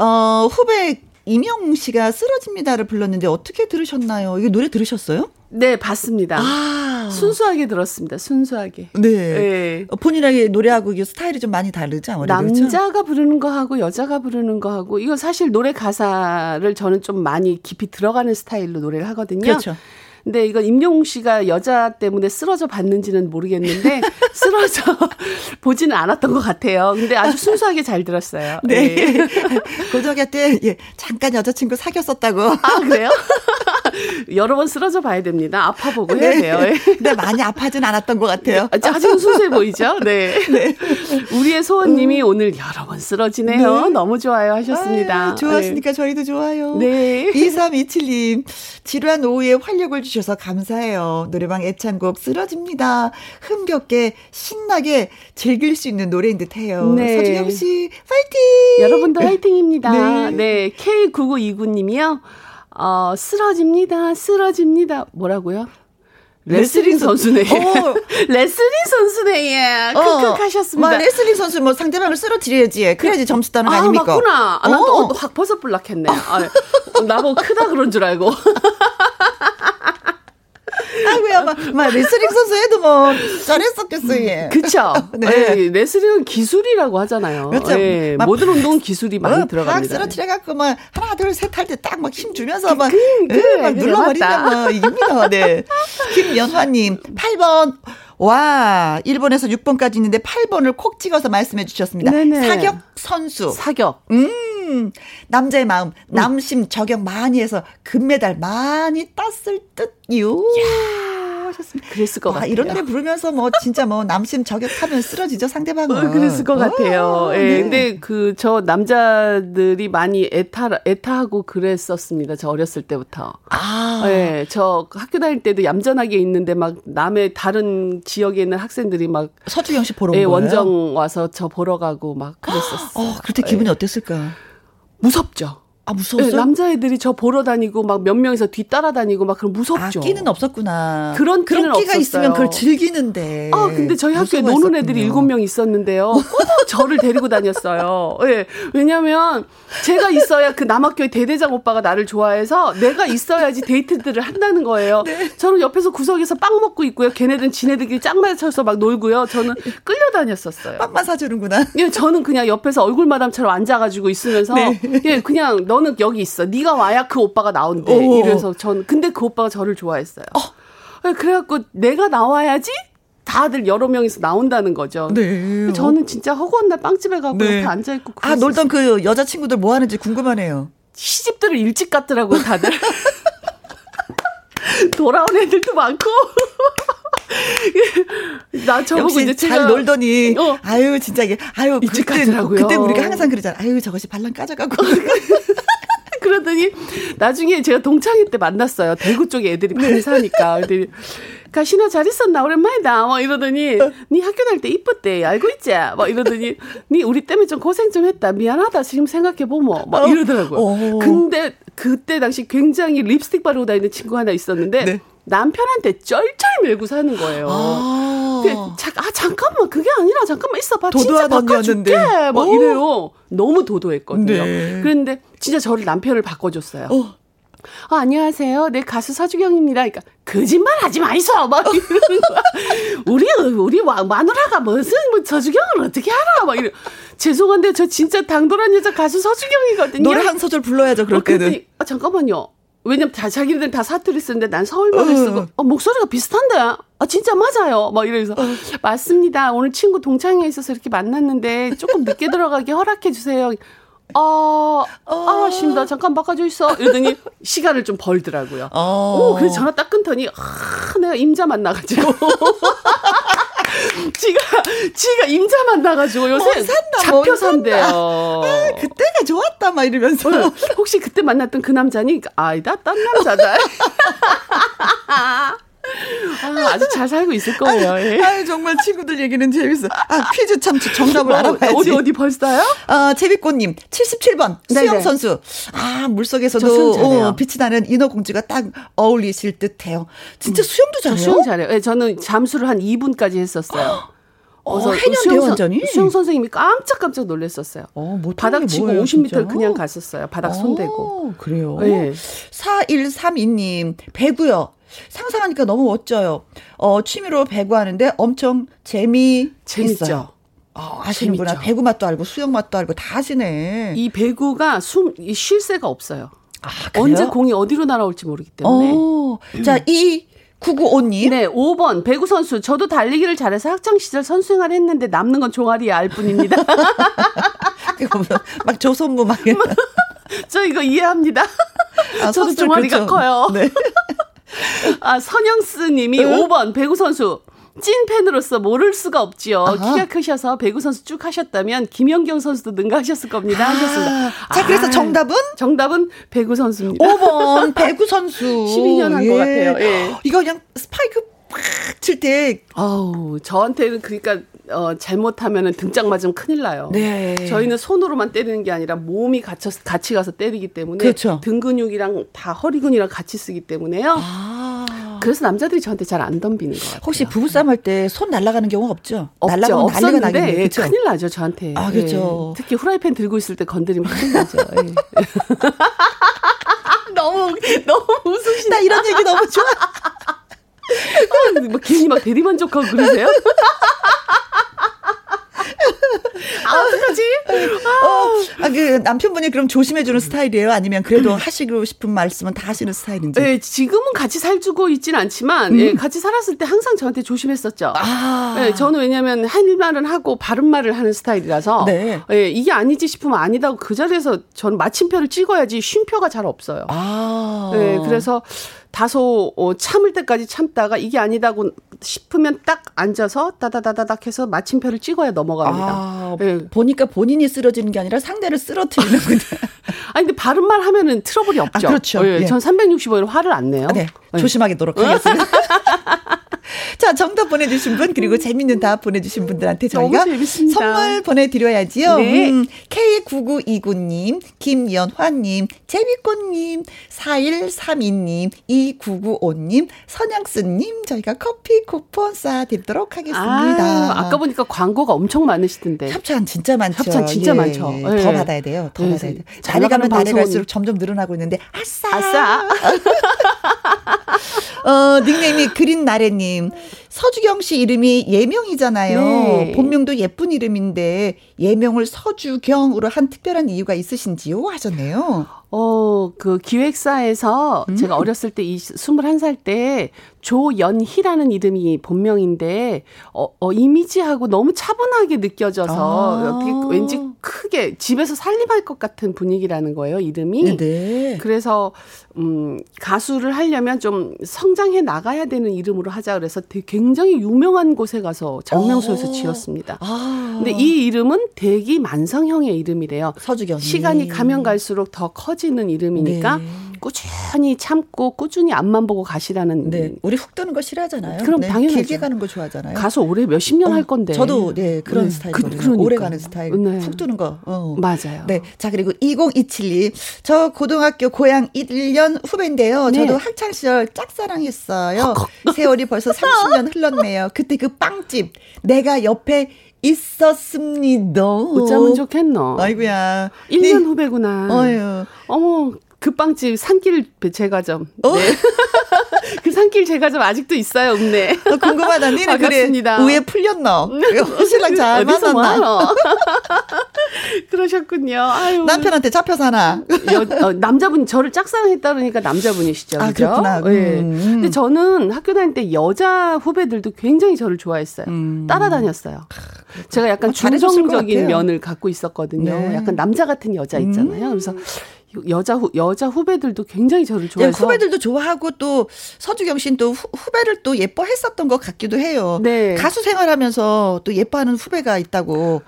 어, 후배 이명웅 씨가 쓰러집니다를 불렀는데 어떻게 들으셨나요? 이게 노래 들으셨어요? 네, 봤습니다. 아. 순수하게 들었습니다. 순수하게. 네. 네. 어, 본인에게 노래하고 이게 스타일이 좀 많이 다르죠? 아무래도 그렇죠? 남자가 부르는 거하고 여자가 부르는 거하고 이거 사실 노래 가사를 저는 좀 많이 깊이 들어가는 스타일로 노래를 하거든요. 그렇죠. 근데 이거 임영웅 씨가 여자 때문에 쓰러져 봤는지는 모르겠는데 쓰러져 보지는 않았던 것 같아요. 근데 아주 순수하게 잘 들었어요. 네. 예. 고등학교 때, 예, 잠깐 여자친구 사귀었었다고. 아 그래요? 여러 번 쓰러져 봐야 됩니다. 아파 보고 해야 돼요. 예. 근데 많이 아파진 않았던 것 같아요. 아직은 순수해 보이죠? 네. 우리의 소원님이 오늘 여러 번 쓰러지네요. 네. 너무 좋아요 하셨습니다. 아유, 좋았으니까 저희도 좋아요. 네. 2327님, 지루한 오후에 활력을 주셔서 감사해요. 노래방 애창곡 쓰러집니다. 흥겹게, 신나게 즐길 수 있는 노래인 듯 해요. 네. 서진영 씨, 파이팅! 여러분도 화이팅입니다. 네. 네. K9929님이요. 어, 쓰러집니다. 쓰러집니다. 뭐라고요? 레슬링 선수네. 어. 레슬링 선수네. 예. 크크 하셨습니다. 막 레슬링 선수 뭐 상대방을 쓰러뜨려야지. 그래야지 점수 따는 거 아, 아닙니까? 맞구나. 아, 어. 난또 확 벗어불락했네. 아, 나보고 크다 그런 줄 알고. 아이고야, 막, 막 레슬링 선수 해도 뭐, 잘했었겠어, 예. 그쵸? 네. 예, 레슬링은 기술이라고 하잖아요. 그렇죠. 예, 막 모든 운동은 기술이 많이 어, 팍 들어갑니다. 쓰러뜨려갖고, 막, 하나, 둘, 셋 할 때 딱 막 힘 주면서 막, 그, 예, 그래, 막 그래, 눌러버리면 맞다. 뭐, 이깁니다. 네. 김연화님, 8번. 와, 1번에서 6번까지 있는데 8번을 콕 찍어서 말씀해 주셨습니다. 네네. 사격 선수. 사격. 음, 남자의 마음, 남심 저격 많이 해서 금메달 많이 땄을 듯요. 하셨습니다. 그랬을 것 와, 같아요. 이런 노래 부르면서 뭐 진짜 뭐 남심 저격하면 쓰러지죠 상대방은. 어, 그랬을 것 같아요. 예. 네. 근데 그 저 남자들이 많이 애타 애타하고 그랬었습니다. 저 어렸을 때부터. 아. 예. 저 학교 다닐 때도 얌전하게 있는데 막 남의 다른 지역에 있는 학생들이 막 서주경 씨 보러 온 예, 거예요. 원정 와서 저 보러 가고 막 그랬었어요. 어, 그때 기분이 예. 어땠을까? 무섭죠. 아, 무서웠어요? 네, 남자애들이 저 보러 다니고 막 몇 명이서 뒤 따라 다니고 막 그런 무섭죠. 아, 끼는 없었구나. 그런 끼는 끼가 없었어요. 있으면 그걸 즐기는데. 아, 근데 저희 학교에 노는 애들이 일곱 명 있었는데요. 꼭 저를 데리고 다녔어요. 예. 네, 왜냐면 제가 있어야 그 남학교의 대대장 오빠가 나를 좋아해서 내가 있어야지 데이트들을 한다는 거예요. 네. 저는 옆에서 구석에서 빵 먹고 있고요. 걔네들은 지네들끼리 짱 맞춰서 막 놀고요. 저는 끌려다녔었어요. 빵만 사주는구나. 예, 저는 그냥 옆에서 얼굴 마담처럼 앉아가지고 있으면서 네. 예, 그냥 너는 여기 있어. 네가 와야 그 오빠가 나온대. 오. 이래서 전 근데 그 오빠가 저를 좋아했어요. 어. 그래갖고 내가 나와야지 다들 여러 명이서 나온다는 거죠. 네. 저는 진짜 허구한 날 빵집에 가고 네. 옆에 앉아 있고. 아 놀던 그 여자 친구들 뭐 하는지 궁금하네요. 시집들을 일찍 갔더라고요, 다들. 돌아온 애들도 많고. 나 저보고 이제 잘 놀더니 어. 아유 진짜 이게 아유 일찍 그때. 그때 우리가 항상 그러잖아. 아유 저것이 발랑 까져가고. 그러더니 나중에 제가 동창회 때 만났어요. 대구 쪽에 애들이 많이 네. 사니까. 애들이 가시나 잘 있었나 오랜만이다. 막 이러더니 네 학교 다닐 때 이뻤대. 알고 있지? 막 이러더니 네 우리 때문에 좀 고생 좀 했다. 미안하다. 지금 생각해 보면 막 어. 이러더라고요. 어. 근데 그때 당시 굉장히 립스틱 바르고 다니는 친구 하나 있었는데 네. 남편한테 쩔쩔 밀고 사는 거예요. 아, 그, 아 잠깐만 그게 아니라 잠깐만 있어봐. 진짜 바꿔줄게. 막 이래요. 너무 도도했거든요. 네. 그런데 진짜 저를 남편을 바꿔줬어요. 어. 아, 안녕하세요. 네, 가수 서주경입니다. 그러니까, 거짓말 하지 마이소! 막 이러는 거야. 우리, 우리 마누라가 무슨, 뭐, 서주경을 어떻게 알아? 막 이래. 죄송한데, 저 진짜 당돌한 여자 가수 서주경이거든요. 노래 한 소절 불러야죠, 그럴 어, 때는. 아, 잠깐만요. 왜냐면 다 자기들은 다 사투리 쓰는데 난 서울말을 어. 쓰고 어, 목소리가 비슷한데 아 진짜 맞아요 막 이러면서 어. 맞습니다 오늘 친구 동창회에 있어서 이렇게 만났는데 조금 늦게 들어가게 허락해 주세요 어, 어. 아, 심다. 잠깐 바꿔줘 있어. 이러더니 시간을 좀 벌더라고요. 어. 오, 그래서 전화 딱 끊더니, 아, 내가 임자 만나가지고. 지가, 지가 임자 만나가지고 요새 어, 산다, 뭐 잡혀 산대요. 아, 그때가 좋았다, 막 이러면서. 어, 혹시 그때 만났던 그 남자니? 아니다, 딴 남자다. 아, 아주 잘 살고 있을 거예요. 예. 아, 정말 친구들 얘기는 재밌어. 아, 퀴즈 참 정답을 어, 알아봐야지. 어디, 어디 벌써요? 어, 제비꽃님, 77번, 수영 선수. 아, 물속에서도 어, 빛이 나는 인어공주가 딱 어울리실 듯 해요. 진짜 음. 수영도 잘해요? 수영 잘해요. 네, 저는 잠수를 한 2분까지 했었어요. 어, 해녀 완전히? 수영 선생님이 깜짝깜짝 놀랐었어요. 어, 바닥 치고 뭐예요, 50m 진짜? 그냥 갔었어요. 바닥 손대고. 어, 그래요? 네. 4132님, 배구요. 상상하니까 너무 멋져요. 어, 취미로 배구하는데 엄청 재미 재밌죠. 어, 아시는 분아 배구 맛도 알고 수영 맛도 알고 다 아시네. 이 배구가 숨, 쉴 새가 없어요. 아, 언제 공이 어디로 날아올지 모르기 때문에. 어, 자, 이 9955님. 네, 5번. 배구 선수. 저도 달리기를 잘해서 학창 시절 선수 생활 했는데 남는 건 종아리에 알 뿐입니다. 뭐, 막 조선무 막. 저 이거 이해합니다. 아, 저도 종아리가 그렇죠. 커요. 네. 아, 선영스 님이 응? 5번 배구 선수. 찐 팬으로서 모를 수가 없지요. 아하. 키가 크셔서 배구 선수 쭉 하셨다면 김연경 선수도 능가하셨을 겁니다. 아. 하셨습니다. 자, 그래서 아, 정답은? 정답은 배구 선수입니다. 5번 배구 선수. 12년 한것 예. 같아요. 예. 이거 그냥 스파이크 팍칠 때. 아우, 저한테는 그러니까 어, 잘못하면은 등짝 맞으면 큰일 나요. 네. 저희는 손으로만 때리는 게 아니라 몸이 갇혀 같이 가서 때리기 때문에 그렇죠. 등 근육이랑 다 허리 근이랑 같이 쓰기 때문에요. 아. 그래서 남자들이 저한테 잘 안 덤비는 것 같아요. 혹시 부부싸움 할 때 손 날아가는 경우 없죠? 없죠. 없었는데. 그렇죠? 큰일 나죠 저한테. 아 그렇죠. 예. 특히 후라이팬 들고 있을 때 건드리면 큰일 나죠. 예. 너무 너무 웃으시다. 나 이런 얘기 너무 좋아. 뭐 괜히 막 대리만족하고 그러세요? 아, 어떡하지? 어, 아, 그 남편분이 그럼 조심해주는 스타일이에요? 아니면 그래도 하시고 싶은 말씀은 다 하시는 스타일인지? 네, 지금은 같이 살주고 있지는 않지만, 음. 예, 같이 살았을 때 항상 저한테 조심했었죠. 아. 예, 저는 왜냐면 할 말은 하고 바른 말을 하는 스타일이라서, 네. 예, 이게 아니지 싶으면 아니다고 그 자리에서 저는 마침표를 찍어야지 쉼표가 잘 없어요. 아. 예, 그래서 다소 어, 참을 때까지 참다가 이게 아니다고 싶으면 딱 앉아서 따다다다닥 해서 마침표를 찍어야 넘어갑니다. 아, 네. 보니까 본인이 쓰러지는 게 아니라 상대를 쓰러뜨리는구나. 아니 근데 바른 말 하면은 트러블이 아, 없죠. 아, 그렇죠. 예, 예. 전 365일 화를 안 내요. 아, 네. 네. 조심하도록 하겠습니다. 자, 정답 보내주신 분, 그리고 재밌는 답 보내주신 분들한테 저희가 선물 보내드려야지요. 네. 음, K9929님, 김연화님, 재미꽃님, 4132님, 2995님, 선양스님, 저희가 커피 쿠폰 쏴드리도록 하겠습니다. 아, 까 보니까 광고가 엄청 많으시던데. 협찬 진짜 많죠. 협찬 진짜 예, 많죠. 예. 더 받아야 돼요. 더 예. 받아야 돼요. 잘 가면 달에 갈수록 점점 늘어나고 있는데, 아싸! 아싸! 어, 닉네임이 그린나래님. 서주경 씨 이름이 예명이잖아요. 네. 본명도 예쁜 이름인데 예명을 서주경으로 한 특별한 이유가 있으신지요? 하셨네요. 어, 그 기획사에서 음. 제가 어렸을 때, 이 21살 때 조연희라는 이름이 본명인데, 어, 어 이미지하고 너무 차분하게 느껴져서, 아. 왠지 크게 집에서 살림할 것 같은 분위기라는 거예요, 이름이. 네. 그래서, 음, 가수를 하려면 좀 성장해 나가야 되는 이름으로 하자 그래서 굉장히 유명한 곳에 가서 장명소에서 어. 지었습니다. 아. 근데 이 이름은 대기 만성형의 이름이래요. 서주경. 시간이 가면 갈수록 더 커지 는 이름이니까 네. 꾸준히 참고 꾸준히 앞만 보고 가시라는. 네. 우리 훅 뜨는 거 싫어하잖아요. 그럼 네. 당연히 길게 가는 거 좋아하잖아요. 가수 올해 몇십 년할 어, 건데. 저도 네 그런 네. 스타일이거든요. 그, 그러니까. 오래 가는 스타일. 네. 훅 뜨는 거. 어. 맞아요. 네. 자 그리고 2027님 저 고등학교 고향 1년 후배인데요. 저도 네. 학창 시절 짝사랑했어요. 세월이 벌써 30년 흘렀네요. 그때 그 빵집 내가 옆에 있었습니다. 어쩌면 좋겠노. 아이고야. 1년 네. 후배구나. 어휴. 어머, 그 빵집 산길 제과점. 어? 네. 그 산길 제과점 아직도 있어요, 읍내. 어, 궁금하다. 니는 그래. 우에 풀렸노? 신랑 잘 만났나? 그러셨군요. 아유. 남편한테 잡혀 사나? 여, 어, 남자분 저를 짝사랑했다 그러니까 남자분이시죠. 아, 그죠? 그렇구나. 네. 음. 근데 저는 학교 다닐 때 여자 후배들도 굉장히 저를 좋아했어요. 음. 따라다녔어요. 제가 약간 어, 중성적인 면을 갖고 있었거든요. 네. 약간 남자 같은 여자 있잖아요. 음. 그래서 여자 후, 여자 후배들도 굉장히 저를 네, 좋아해서 네, 후배들도 좋아하고 또 서주경 씨는 또 후, 후배를 또 예뻐했었던 것 같기도 해요. 네. 가수 생활하면서 또 예뻐하는 후배가 있다고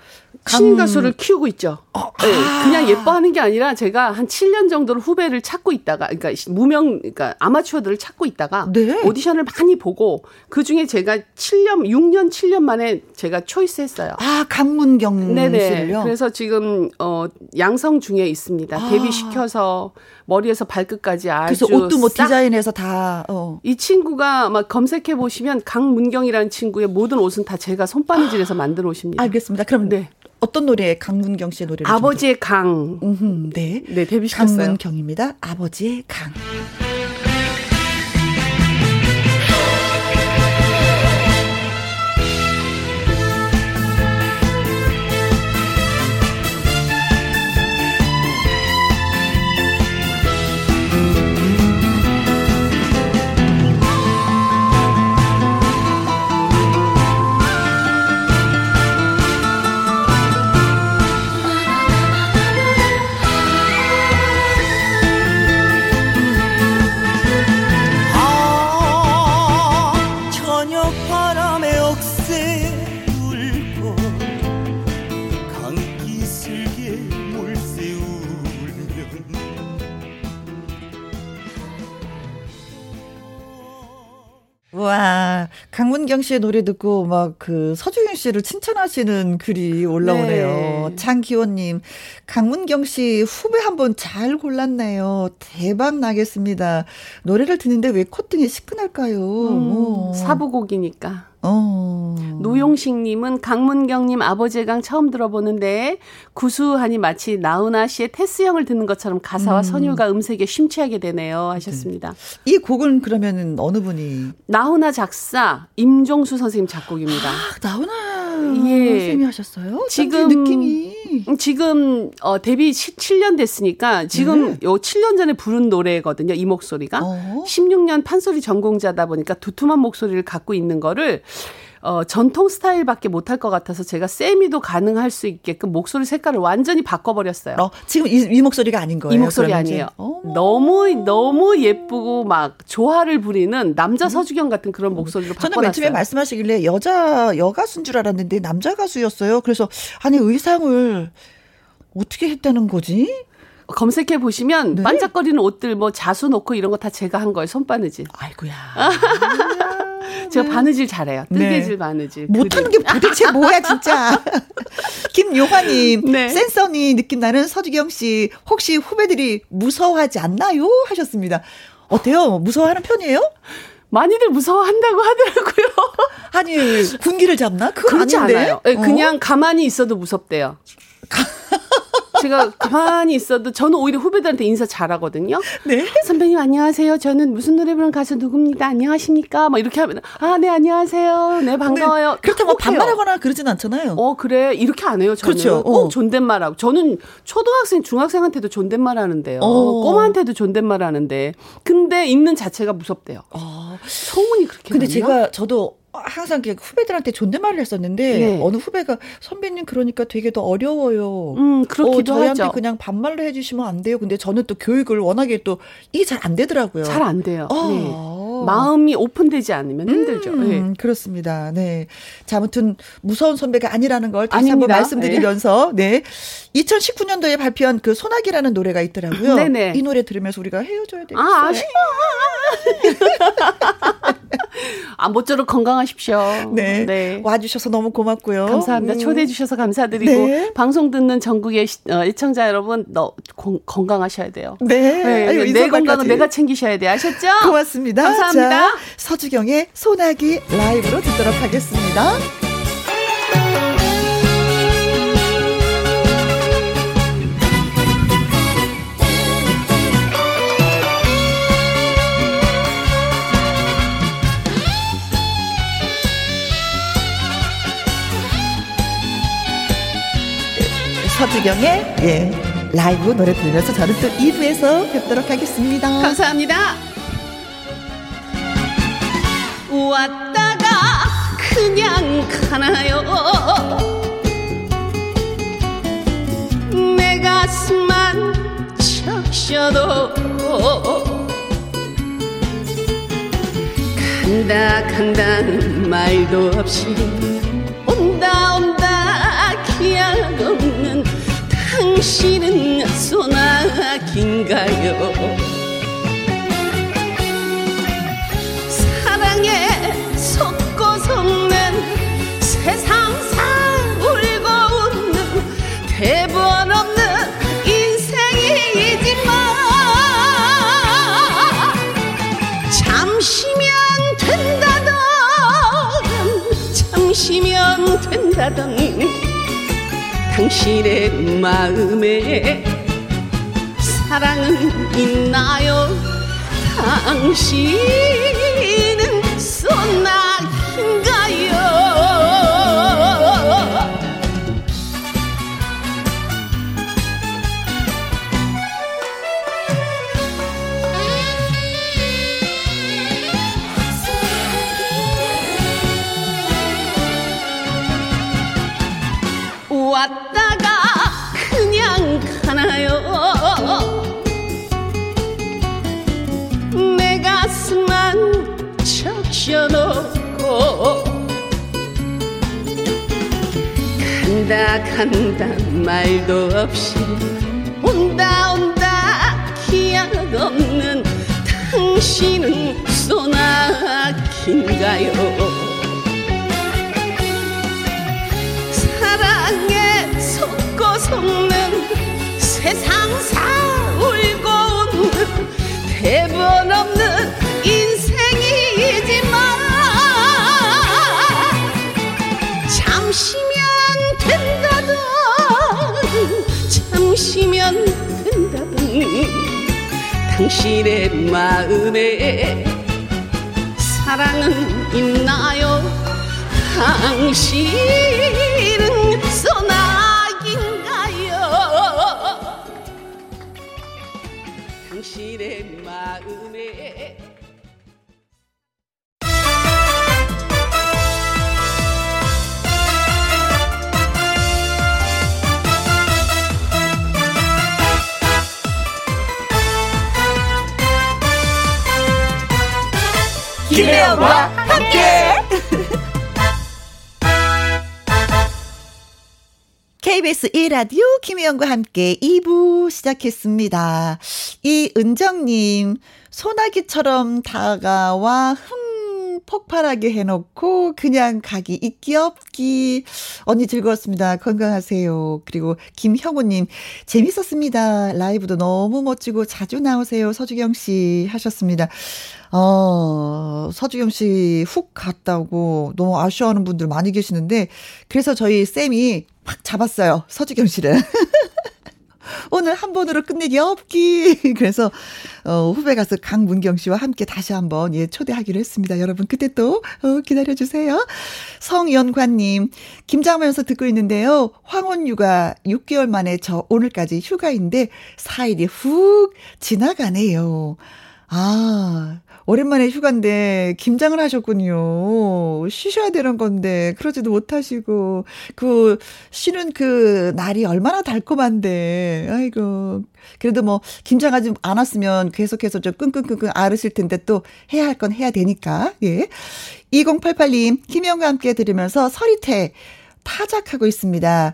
신인 가수를 키우고 있죠. 어, 네, 아. 그냥 예뻐하는 게 아니라 제가 한 7년 정도를 후배를 찾고 있다가, 그러니까 무명, 그러니까 아마추어들을 찾고 있다가 네. 오디션을 많이 보고 그 중에 제가 7년, 6년, 7년 만에 제가 초이스했어요. 아 강문경 씨를요. 그래서 지금 어 양성 중에 있습니다. 아. 데뷔시켜서 머리에서 발끝까지 아주 그래서 옷도 뭐 디자인해서 다. 어. 이 친구가 막 검색해 보시면 강문경이라는 친구의 모든 옷은 다 제가 손바느질해서 만들어 오십니다. 알겠습니다. 그럼 네. 어떤 노래 강문경 씨의 노래를 아버지의 강. 음흠, 네. 네, 데뷔시켰어요. 강문경입니다. 아버지의 강. 와, 강문경 씨의 노래 듣고 막 그 서주경 씨를 칭찬하시는 글이 올라오네요. 네. 장기원님, 강문경 씨 후배 한 번 잘 골랐네요. 대박 나겠습니다. 노래를 듣는데 왜 콧등이 시큰할까요? 음, 사부곡이니까. 어. 노용식님은 강문경님 아버지의 강 처음 들어보는데 구수하니 마치 나훈아 씨의 테스형을 듣는 것처럼 가사와 음. 선율과 음색에 심취하게 되네요 하셨습니다. 네. 이 곡은 그러면은 어느 분이? 나훈아 작사 임종수 선생님 작곡입니다. 아, 나훈아 예. 선생님이 하셨어요? 지금 느낌이 지금 어 데뷔 7년 됐으니까 지금 네. 요 7년 전에 부른 노래거든요. 이 목소리가 어? 16년 판소리 전공자다 보니까 두툼한 목소리를 갖고 있는 거를 어, 전통 스타일밖에 못할 것 같아서 제가 세미도 가능할 수 있게끔 목소리 색깔을 완전히 바꿔버렸어요. 어, 지금 이, 이, 목소리가 아닌 거예요? 이 목소리 아니에요. 너무 너무 예쁘고 막 조화를 부리는 남자 음. 서주경 같은 그런 목소리로 바꿔놨어요. 저는 맨 처음에 말씀하시길래 여자 여가수인 줄 알았는데 남자 가수였어요. 그래서 아니 의상을 어떻게 했다는 거지? 검색해 보시면 네? 반짝거리는 옷들 뭐 자수 놓고 이런 거 다 제가 한 거예요. 손바느질. 아이고야. 제가 네. 바느질 잘해요. 뜨개질 네. 바느질. 못하는 게 도대체 뭐야 진짜. 김요화님, 네. 센서니 느낌 나는 서주경 씨 혹시 후배들이 무서워하지 않나요? 하셨습니다. 어때요? 무서워하는 편이에요? 많이들 무서워한다고 하더라고요. 아니 군기를 잡나? 그건 그렇지 아닌데? 않아요. 네, 그냥 어? 가만히 있어도 무섭대요. 제가 가만히 있어도 저는 오히려 후배들한테 인사 잘하거든요. 네. 선배님 안녕하세요. 저는 무슨 노래 부르는 가수 누굽니다. 안녕하십니까? 막 이렇게 하면 아, 네, 안녕하세요. 네, 반가워요. 네. 그렇다고 반말하거나 그러진 않잖아요. 어, 그래. 이렇게 안 해요. 저는. 그렇죠. 꼭 어. 존댓말하고. 저는 초등학생, 중학생한테도 존댓말 하는데요. 어. 꼬마한테도 존댓말 하는데. 근데 있는 자체가 무섭대요. 어. 소문이 그렇게 근데 났나? 제가 저도 항상 후배들한테 존댓말을 했었는데 네. 어느 후배가 선배님 그러니까 되게 더 어려워요. 음 그렇기도 어, 저희한테 하죠. 그냥 반말로 해주시면 안 돼요. 근데 저는 또 교육을 워낙에 또 이게 잘 안 되더라고요. 잘 안 돼요. 어. 네. 마음이 오픈되지 않으면 힘들죠. 음, 네. 그렇습니다. 네. 자 아무튼 무서운 선배가 아니라는 걸 다시 한번 말씀드리면서 네. 네. 2019년도에 발표한 그 소나기라는 노래가 있더라고요. 네네. 이 노래 들으면서 우리가 헤어져야 되겠어요. 아 아쉬워. 아, 모쪼록 건강하십시오. 네. 네. 와주셔서 너무 고맙고요. 감사합니다. 음. 초대해 주셔서 감사드리고 네. 방송 듣는 전국의 시, 어, 애청자 여러분, 너 고, 건강하셔야 돼요. 네. 네. 아유, 내 건강은 내가 챙기셔야 돼. 아셨죠? 고맙습니다. 감사합니다. 자, 서주경의 소나기 라이브로 듣도록 하겠습니다. 서주경의 예, 라이브 노래 들으면서 저는 또 2부에서 뵙도록 하겠습니다. 감사합니다. 왔다가 그냥 가나요? 내 가슴만 적셔도 간다 간다는 말도 없이 온다 온다 기약 없는 당신은 소나기인가요 속는 세상사 울고 웃는 대본 없는 인생이지만 잠시면 된다던 잠시면 된다던 당신의 마음에 사랑은 있나요? 당신은 소나 인 간다 간다 말도 없이. 온다 온다 기약 없는 당신은 소나기인가요? 사랑에 속고 속는 당신의 마음에 사랑은 있나요? 당신은 소나 KBS 1라디오 김혜영과 함께 2부 시작했습니다. 이은정님, 소나기처럼 다가와 흥 폭발하게 해놓고 그냥 가기 있기 없기. 언니 즐거웠습니다. 건강하세요. 그리고 김형우님, 재밌었습니다. 라이브도 너무 멋지고 자주 나오세요. 서주경 씨 하셨습니다. 어, 서주경 씨 훅 갔다고 너무 아쉬워하는 분들 많이 계시는데, 그래서 저희 쌤이 팍 잡았어요. 서주경 씨를. 오늘 한 번으로 끝내기 없기. 그래서, 어, 후배 가수 강문경 씨와 함께 다시 한번, 예, 초대하기로 했습니다. 여러분, 그때 또, 어, 기다려 주세요. 성연관 님, 김장하면서 듣고 있는데요. 황혼 육아 6개월 만에 저 오늘까지 휴가인데, 4일이 훅 지나가네요. 아, 오랜만에 휴가인데 김장을 하셨군요. 쉬셔야 되는 건데 그러지도 못하시고 그 쉬는 그 날이 얼마나 달콤한데 아이고 그래도 뭐 김장하지 않았으면 계속해서 좀 끙끙끙끙 앓으실 텐데 또 해야 할 건 해야 되니까 예 2088님 김영과 함께 들으면서 서리태 타작하고 있습니다.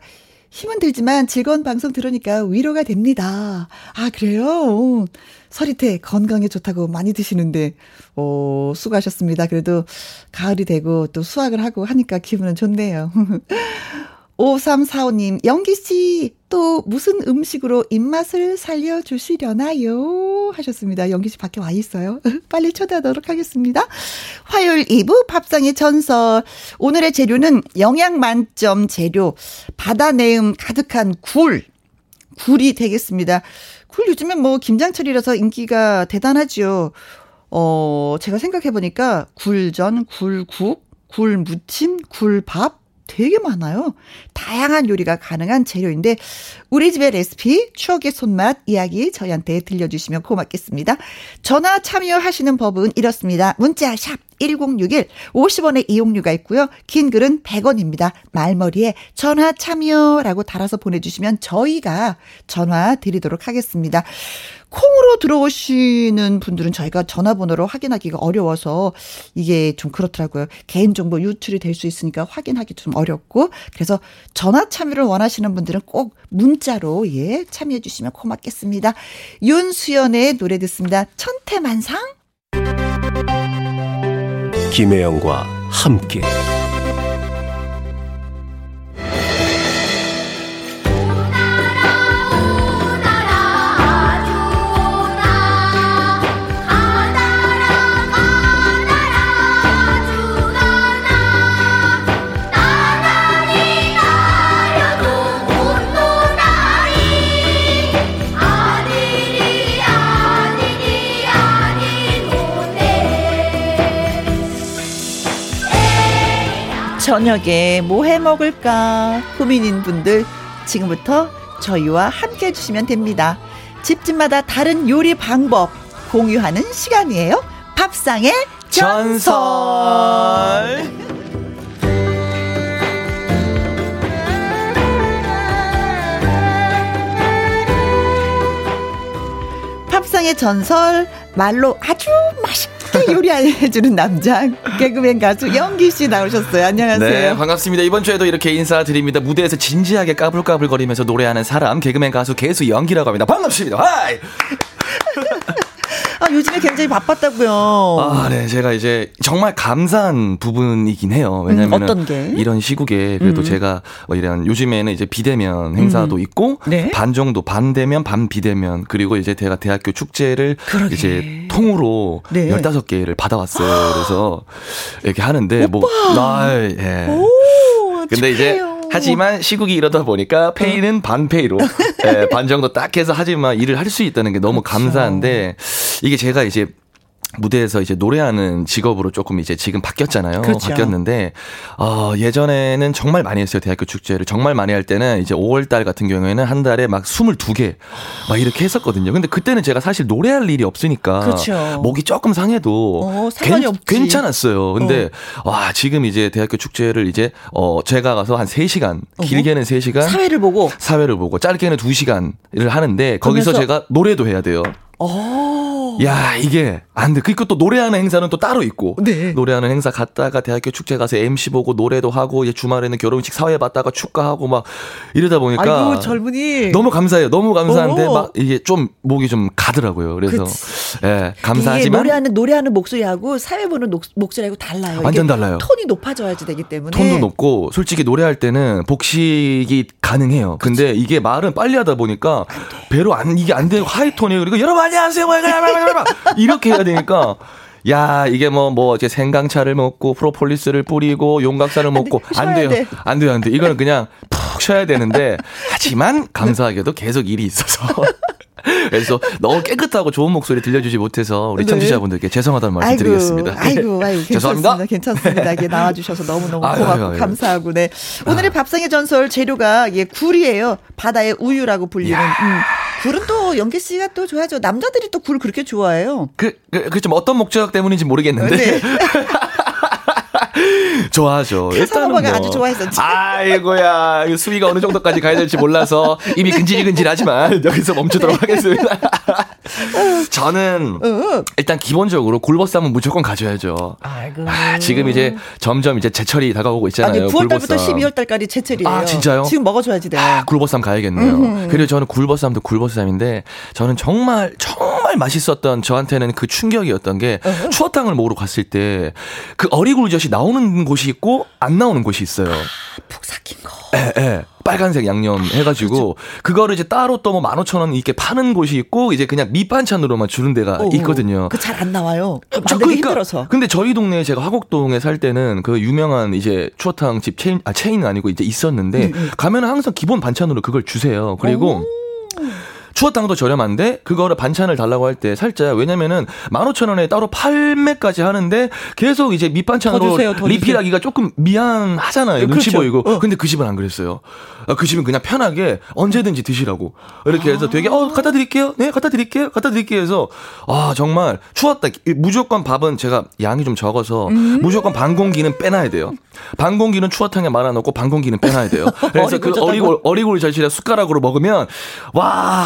힘은 들지만 즐거운 방송 들으니까 위로가 됩니다. 아, 그래요? 서리태 건강에 좋다고 많이 드시는데, 어, 수고하셨습니다. 그래도 가을이 되고 또 수확을 하고 하니까 기분은 좋네요. 5345님, 영기씨, 또 무슨 음식으로 입맛을 살려주시려나요? 하셨습니다. 영기씨 밖에 와 있어요. 빨리 초대하도록 하겠습니다. 화요일 2부 밥상의 전설. 오늘의 재료는 영양 만점 재료, 바다 내음 가득한 굴. 굴이 되겠습니다. 굴 요즘에 뭐 김장철이라서 인기가 대단하죠. 어, 제가 생각해보니까 굴전, 굴국, 굴무침, 굴밥, 되게 많아요. 다양한 요리가 가능한 재료인데 우리 집의 레시피, 추억의 손맛 이야기 저희한테 들려주시면 고맙겠습니다. 전화 참여하시는 법은 이렇습니다. 문자 샵 1061, 50원의 이용료가 있고요. 긴 글은 100원입니다. 말머리에 전화 참여라고 달아서 보내주시면 저희가 전화 드리도록 하겠습니다. 콩으로 들어오시는 분들은 저희가 전화번호로 확인하기가 어려워서 이게 좀 그렇더라고요. 개인정보 유출이 될 수 있으니까 확인하기 좀 어렵고 그래서 전화 참여를 원하시는 분들은 꼭 문자로 예 참여해 주시면 고맙겠습니다. 윤수연의 노래 듣습니다. 천태만상 김혜영과 함께 저녁에 뭐 해 먹을까 고민인 분들 지금부터 저희와 함께 해주시면 됩니다. 집집마다 다른 요리 방법 공유하는 시간이에요. 밥상의 전설. 밥상의 전설 말로 아주 맛있게 맛있게 요리해주는 남자 개그맨 가수 영기 씨 나오셨어요. 안녕하세요. 네, 반갑습니다. 이번 주에도 이렇게 인사드립니다. 무대에서 진지하게 까불까불거리면서 노래하는 사람 개그맨 가수 개수 연기라고 합니다. 반갑습니다. 하이. 아, 요즘에 굉장히 바빴다고요. 아, 네. 제가 이제 정말 감사한 부분이긴 해요. 왜냐면 음, 이런 시국에 그래도 음. 제가 뭐 이런 요즘에는 이제 비대면 행사도 음. 있고 네? 반 정도 반대면 반 비대면 그리고 이제 제가 대학교 축제를 그러게. 이제 통으로 네. 15개를 받아왔어요. 그래서 이렇게 하는데 뭐, 오빠. 뭐 아, 예. 오, 근데 축하해요. 이제 하지만 시국이 이러다 보니까 페이는 반 페이로 예, 반 정도 딱 해서 하지만 일을 할 수 있다는 게 너무 그렇죠. 감사한데 이게 제가 이제 무대에서 이제 노래하는 직업으로 조금 이제 지금 바뀌었잖아요. 그렇죠. 바뀌었는데 어 예전에는 정말 많이 했어요. 대학교 축제를 정말 많이 할 때는 이제 5월 달 같은 경우에는 한 달에 막 22개 막 이렇게 했었거든요. 근데 그때는 제가 사실 노래할 일이 없으니까 그렇죠. 목이 조금 상해도 어, 괜, 괜찮았어요. 근데 어. 와, 지금 이제 대학교 축제를 이제 어 제가 가서 한 3시간, 길게는 3시간 사회를 보고 사회를 보고 짧게는 2시간을 하는데 거기서 제가 노래도 해야 돼요. 어. 야, 이게 안 돼. 그리고 또 노래하는 행사는 또 따로 있고. 네. 노래하는 행사 갔다가 대학교 축제 가서 MC 보고 노래도 하고 이제 주말에는 결혼식 사회 봤다가 축가하고 막 이러다 보니까 아이고, 젊은이. 너무 감사해요. 너무 감사한데 오. 막 이게 좀 목이 좀 가더라고요. 그래서 그치. 예, 감사하지만 노래하는 노래하는 목소리하고 사회 보는 목소리하고 달라요. 완전 달라요. 톤이 높아져야지 되기 때문에. 톤도 높고 솔직히 노래할 때는 복식이 가능해요. 근데 그치. 이게 말은 빨리 하다 보니까 배로 안 이게 안 돼요. 하이톤이에요. 그리고 여러분 안녕하세요. 이렇게 해야 되니까 야 이게 뭐뭐 뭐 이제 생강차를 먹고 프로폴리스를 뿌리고 용각사를 먹고 안, 돼, 안 돼요 안 돼요 안 돼. 이거는 그냥 푹 쉬어야 되는데 하지만 감사하게도 계속 일이 있어서 그래서 너무 깨끗하고 좋은 목소리 들려주지 못해서 우리 네. 청취자분들께 죄송하다는 말씀 아이고, 드리겠습니다. 아이고, 아이고, 죄송합니다. 괜찮습니다. 이게 나와주셔서 너무너무 고맙고 아유, 아유, 감사하고, 네. 오늘의 아. 밥상의 전설 재료가 예, 굴이에요. 바다의 우유라고 불리는. 음. 굴은 또 연기 씨가 또 좋아하죠. 남자들이 또 굴 그렇게 좋아해요. 그, 그, 그 좀 어떤 목적 때문인지 모르겠는데. 네. 좋아하죠. 일단은 뭐. 아주 좋아했었지. 아이고야. 수위가 어느 정도까지 가야 될지 몰라서 이미 근질근질하지만 여기서 멈추도록 하겠습니다. 저는 일단 기본적으로 굴버쌈은 무조건 가져야죠. 아, 지금 이제 점점 이제 제철이 다가오고 있잖아요. 아니, 9월달부터 12월달까지 제철이에요. 아 진짜요? 지금 먹어줘야지 돼. 아, 굴버쌈 가야겠네요. 음흠. 그리고 저는 굴버쌈도 굴버쌈인데 저는 정말 정말 맛있었던 저한테는 그 충격이었던 게. 추어탕을 먹으러 갔을 때 그 어리굴젓이 나오는 곳이 있고 안 나오는 곳이 있어요. 아, 푹 삭힌 거. 예, 예. 빨간색 양념 해가지고 그렇죠. 그거를 이제 따로 또 뭐 15,000원 이렇게 파는 곳이 있고 이제 그냥 밑반찬으로만 주는 데가 오, 있거든요. 그 잘 안 나와요. 그 만들기 그러니까, 힘들어서. 근데 저희 동네에 제가 화곡동에 살 때는 그 유명한 이제 추어탕 집 체인 아 체인은 아니고 이제 있었는데 음, 음. 가면은 항상 기본 반찬으로 그걸 주세요. 그리고 오. 추어탕도 저렴한데 그거를 반찬을 달라고 할 때 살짝 왜냐면은 15,000원에 따로 판매까지 하는데 계속 이제 밑반찬으로 더 주세요, 더 리필하기가 조금 미안하잖아요. 눈치 그렇죠. 보이고. 어. 근데 그 집은 안 그랬어요. 아, 그 집은 그냥 편하게 언제든지 드시라고. 이렇게 해서 되게 어 갖다 드릴게요. 네, 갖다 드릴게요. 갖다 드릴게요 해서 아, 정말 추웠다. 무조건 밥은 제가 양이 좀 적어서 음. 무조건 반 공기는 빼놔야 돼요. 반 공기는 추어탕에 말아 놓고 반 공기는 빼놔야 돼요. 그래서 그 어리골 어리골 절실에 숟가락으로 먹으면 와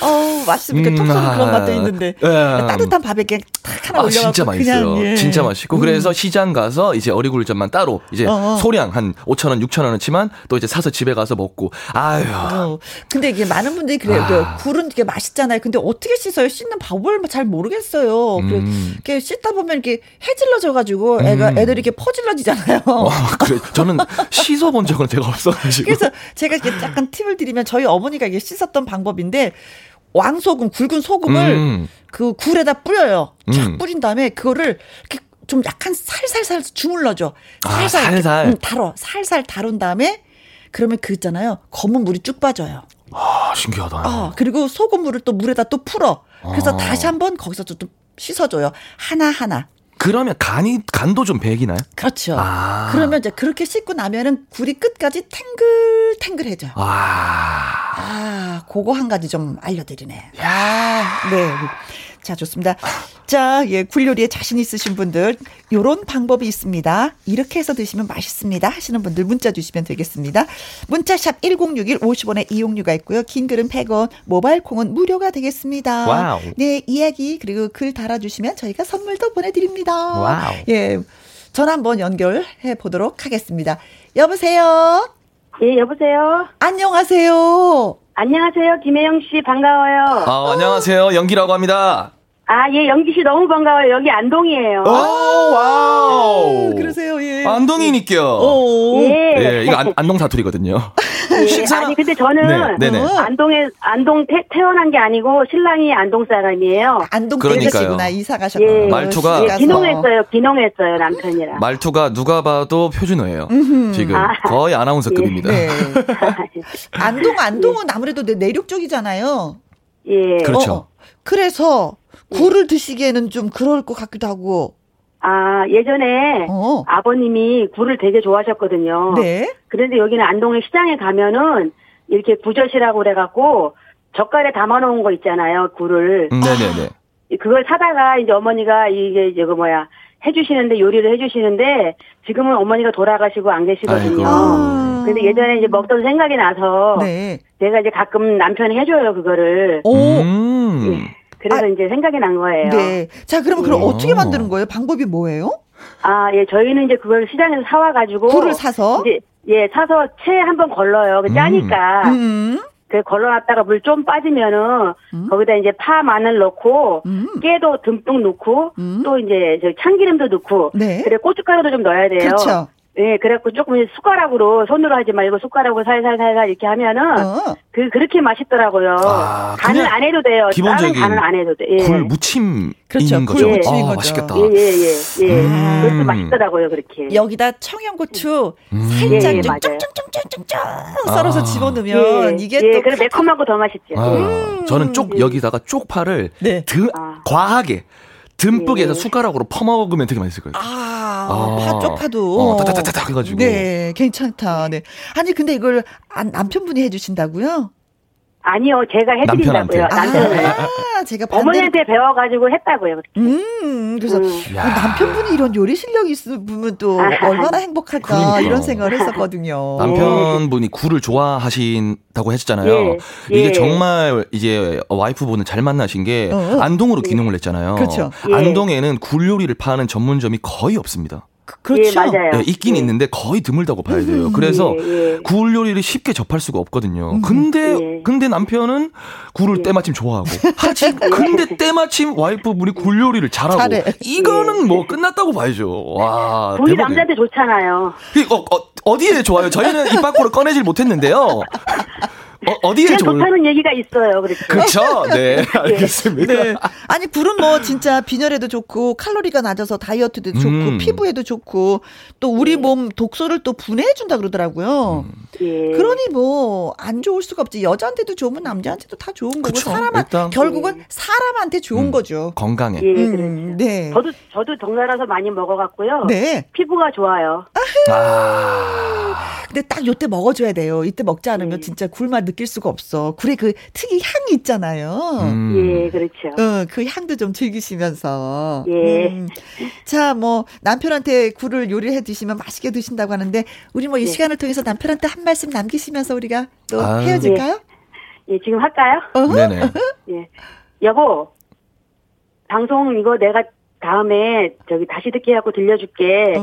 어 맞습니까? 음, 톡 쏘는 그런 맛도 있는데 예. 따뜻한 밥에 그냥 탁 하나 아, 올려갖고 진짜 맛있어요. 그냥, 예. 진짜 맛있고 음. 그래서 시장 가서 이제 어리굴젓만 따로 이제 어어. 소량 한 5천 원, 6천 원어치만 또 이제 사서 집에 가서 먹고 아유. 어. 근데 이게 많은 분들이 그래요. 아. 굴은 이게 맛있잖아요. 근데 어떻게 씻어요? 씻는 방법을 잘 모르겠어요. 음. 이렇게 씻다 보면 이렇게 해질러져 가지고 애가 음. 애들이 이렇게 퍼질러지잖아요. 어, 그래. 저는 씻어 본 적은 제가 없어가지고. 그래서 제가 이렇게 약간 팁을 드리면 저희 어머니가 이게 씻었던 방법인데 왕소금 굵은 소금을 음. 그 굴에다 뿌려요. 쫙 음. 뿌린 다음에 그거를 이렇게 좀 약간 살살살 주물러줘. 살살. 아, 살살. 응, 달어. 살살 다룬 다음에 그러면 그 있잖아요. 검은 물이 쭉 빠져요. 아, 신기하다. 아, 그리고 소금물을 또 물에다 또 풀어. 그래서 아. 다시 한번 거기서 좀 씻어줘요. 하나 하나. 그러면 간이 간도 좀 배기나요? 그렇죠. 아. 그러면 이제 그렇게 씻고 나면은 굴이 끝까지 탱글탱글해져. 아. 아, 그거 한 가지 좀 알려드리네. 야, 네. 자, 좋습니다. 자, 예, 굴 요리에 자신 있으신 분들, 요런 방법이 있습니다. 이렇게 해서 드시면 맛있습니다. 하시는 분들 문자 주시면 되겠습니다. 문자샵 1061 50원의 이용료가 있고요. 긴 글은 100원, 모바일 콩은 무료가 되겠습니다. 와우. 네, 이야기, 그리고 글 달아주시면 저희가 선물도 보내드립니다. 와우. 예. 전화 한번 연결해 보도록 하겠습니다. 여보세요? 예, 여보세요? 안녕하세요? 안녕하세요. 김혜영 씨, 반가워요. 아, 안녕하세요. 영기라고 합니다. 아, 예, 영기 씨 너무 반가워요. 여기 안동이에요. 오, 와우. 그러세요, 예. 안동이니까. 오. 예. 예, 이거 안, 안동 사투리거든요. 예, 식사 아니, 근데 저는 네, 네 안동에, 안동 태, 태어난 게 아니고 신랑이 안동 사람이에요. 안동 그러니까요. 이사 가셨고. 예, 말투가. 예, 귀농했어요. 귀농했어요, 남편이랑. 말투가 누가 봐도 표준어예요. 지금. 아, 거의 아나운서급입니다. 예. 네. 안동, 안동은 아무래도 내륙 쪽이잖아요. 예. 그렇죠. 어, 그래서 굴을 드시기에는 좀 그럴 것 같기도 하고. 아, 예전에 어. 아버님이 굴을 되게 좋아하셨거든요. 네. 그런데 여기는 안동의 시장에 가면은 이렇게 구젓이라고 그래갖고 젓갈에 담아놓은 거 있잖아요, 굴을. 음, 네네네. 그걸 사다가 이제 어머니가 이게 이제 그 뭐야 해주시는데 요리를 해주시는데 지금은 어머니가 돌아가시고 안 계시거든요. 아. 근데 예전에 이제 먹던 생각이 나서 네. 내가 이제 가끔 남편이 해줘요 그거를. 오. 음. 예. 그래서 아, 이제 생각이 난 거예요. 네. 자, 그럼 그럼 예. 어떻게 만드는 거예요? 방법이 뭐예요? 아, 예, 저희는 이제 그걸 시장에서 사와가지고. 굴을 사서? 이제, 예, 사서 채 한 번 걸러요. 그 짜니까. 음. 음. 그 걸러놨다가 물 좀 빠지면은 음. 거기다 이제 파 마늘 넣고 음. 깨도 듬뿍 넣고 음. 또 이제 저 참기름도 넣고 네. 그래 고춧가루도 좀 넣어야 돼요. 그렇죠. 예, 그래갖고 조금 숟가락으로 손으로 하지 말고 숟가락으로 살살살살 이렇게 하면은 어. 그 그렇게 맛있더라고요. 아, 간을 안 해도 돼요. 기본적인 간을 안 해도 돼. 예. 굴 무침 그렇죠. 거죠. 굴 무침인 아, 거죠. 맛있겠다. 예, 예, 예. 예. 음. 그것도 맛있더라고요, 그렇게. 여기다 청양고추 음. 살짝 예, 예, 쫑쫑쫑쫑쫑쫑 썰어서 아. 집어넣으면 예, 이게 예, 또 그래 매콤하고 더 맛있죠. 아, 음. 저는 쪽 여기다가 쪽파를 네. 드, 아. 과하게 듬뿍 해서 예. 숟가락으로 퍼먹으면 되게 맛있을 거예요. 아, 아. 파 쪽 파도. 어, 따다다다닥 해가지고. 네, 괜찮다. 네. 아니, 근데 이걸 남편분이 해주신다고요? 아니요, 제가 해드린다고요. 남편을. 아, 제가 반대... 어머니한테 배워가지고 했다고요. 그렇게. 음, 그래서 음. 남편분이 이런 요리 실력이 있으면 또 얼마나 행복할까 그러니까. 이런 생각을 했었거든요. 남편분이 굴을 좋아하신다고 했잖아요. 예. 이게 예. 정말 이제 와이프분을 잘 만나신 게 어. 안동으로 예. 귀농을 했잖아요. 그렇죠. 예. 안동에는 굴 요리를 파는 전문점이 거의 없습니다. 그, 렇죠 예, 맞아요. 네, 있긴 예. 있는데 거의 드물다고 봐야 돼요. 음, 그래서 예, 예. 굴 요리를 쉽게 접할 수가 없거든요. 음, 근데 예. 근데 남편은 굴을 예. 때마침 좋아하고 하지 근데 때마침 와이프분이 굴 요리를 잘하고 잘해. 이거는 뭐 끝났다고 봐야죠. 와. 우리 남자한테 좋잖아요. 어, 어, 어디에 좋아요? 저희는 입 밖으로 꺼내질 못했는데요. 어, 디에 좋다는 얘기가 있어요. 그렇죠. 그렇죠. 네, 예. 알겠습니다. 네. 아니 굴은 뭐 진짜 빈혈에도 좋고 칼로리가 낮아서 다이어트도 좋고 음. 피부에도 좋고 또 우리 네. 몸 독소를 또 분해해 준다 그러더라고요. 음. 예. 그러니 뭐 안 좋을 수가 없지. 여자한테도 좋으면 남자한테도 다 좋은 거고 그쵸. 사람 일단, 결국은 예. 사람한테 좋은 음. 거죠. 건강에. 예, 음, 네. 저도 저도 동네라서 많이 먹어갖고요. 네. 피부가 좋아요. 아. 근데 딱 요때 먹어줘야 돼요. 이때 먹지 않으면 예. 진짜 굴맛 느낄 수가 없어. 굴에 그 특이 향이 있잖아요. 음. 예, 그렇죠. 어, 그 향도 좀 즐기시면서. 예. 음. 자, 뭐 남편한테 굴을 요리해 드시면 맛있게 드신다고 하는데 우리 뭐이 예. 시간을 통해서 남편한테 한 말씀 남기시면서 우리가 또아 헤어질까요? 예. 예, 지금 할까요? 네네. 예. 여보, 방송 이거 내가 다음에 저기 다시 듣게 하고 들려줄게. 어.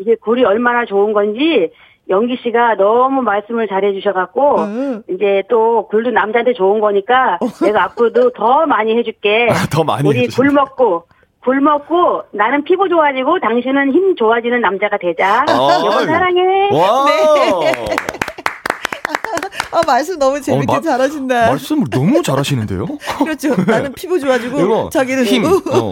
이게 굴이 얼마나 좋은 건지 영기 씨가 너무 말씀을 잘해 주셔갖고 음. 이제 또 굴도 남자한테 좋은 거니까 어. 내가 앞으로도 더 많이 해줄게. 아, 더 많이 우리 굴 먹고 굴 먹고 나는 피부 좋아지고 당신은 힘 좋아지는 남자가 되자. 어. 여보 사랑해. 와. 네. 아, 말씀 너무 재밌게 어, 마, 잘하신다. 말씀을 너무 잘하시는데요? 그렇죠. 나는 피부 좋아지고 자기는 힘. 어.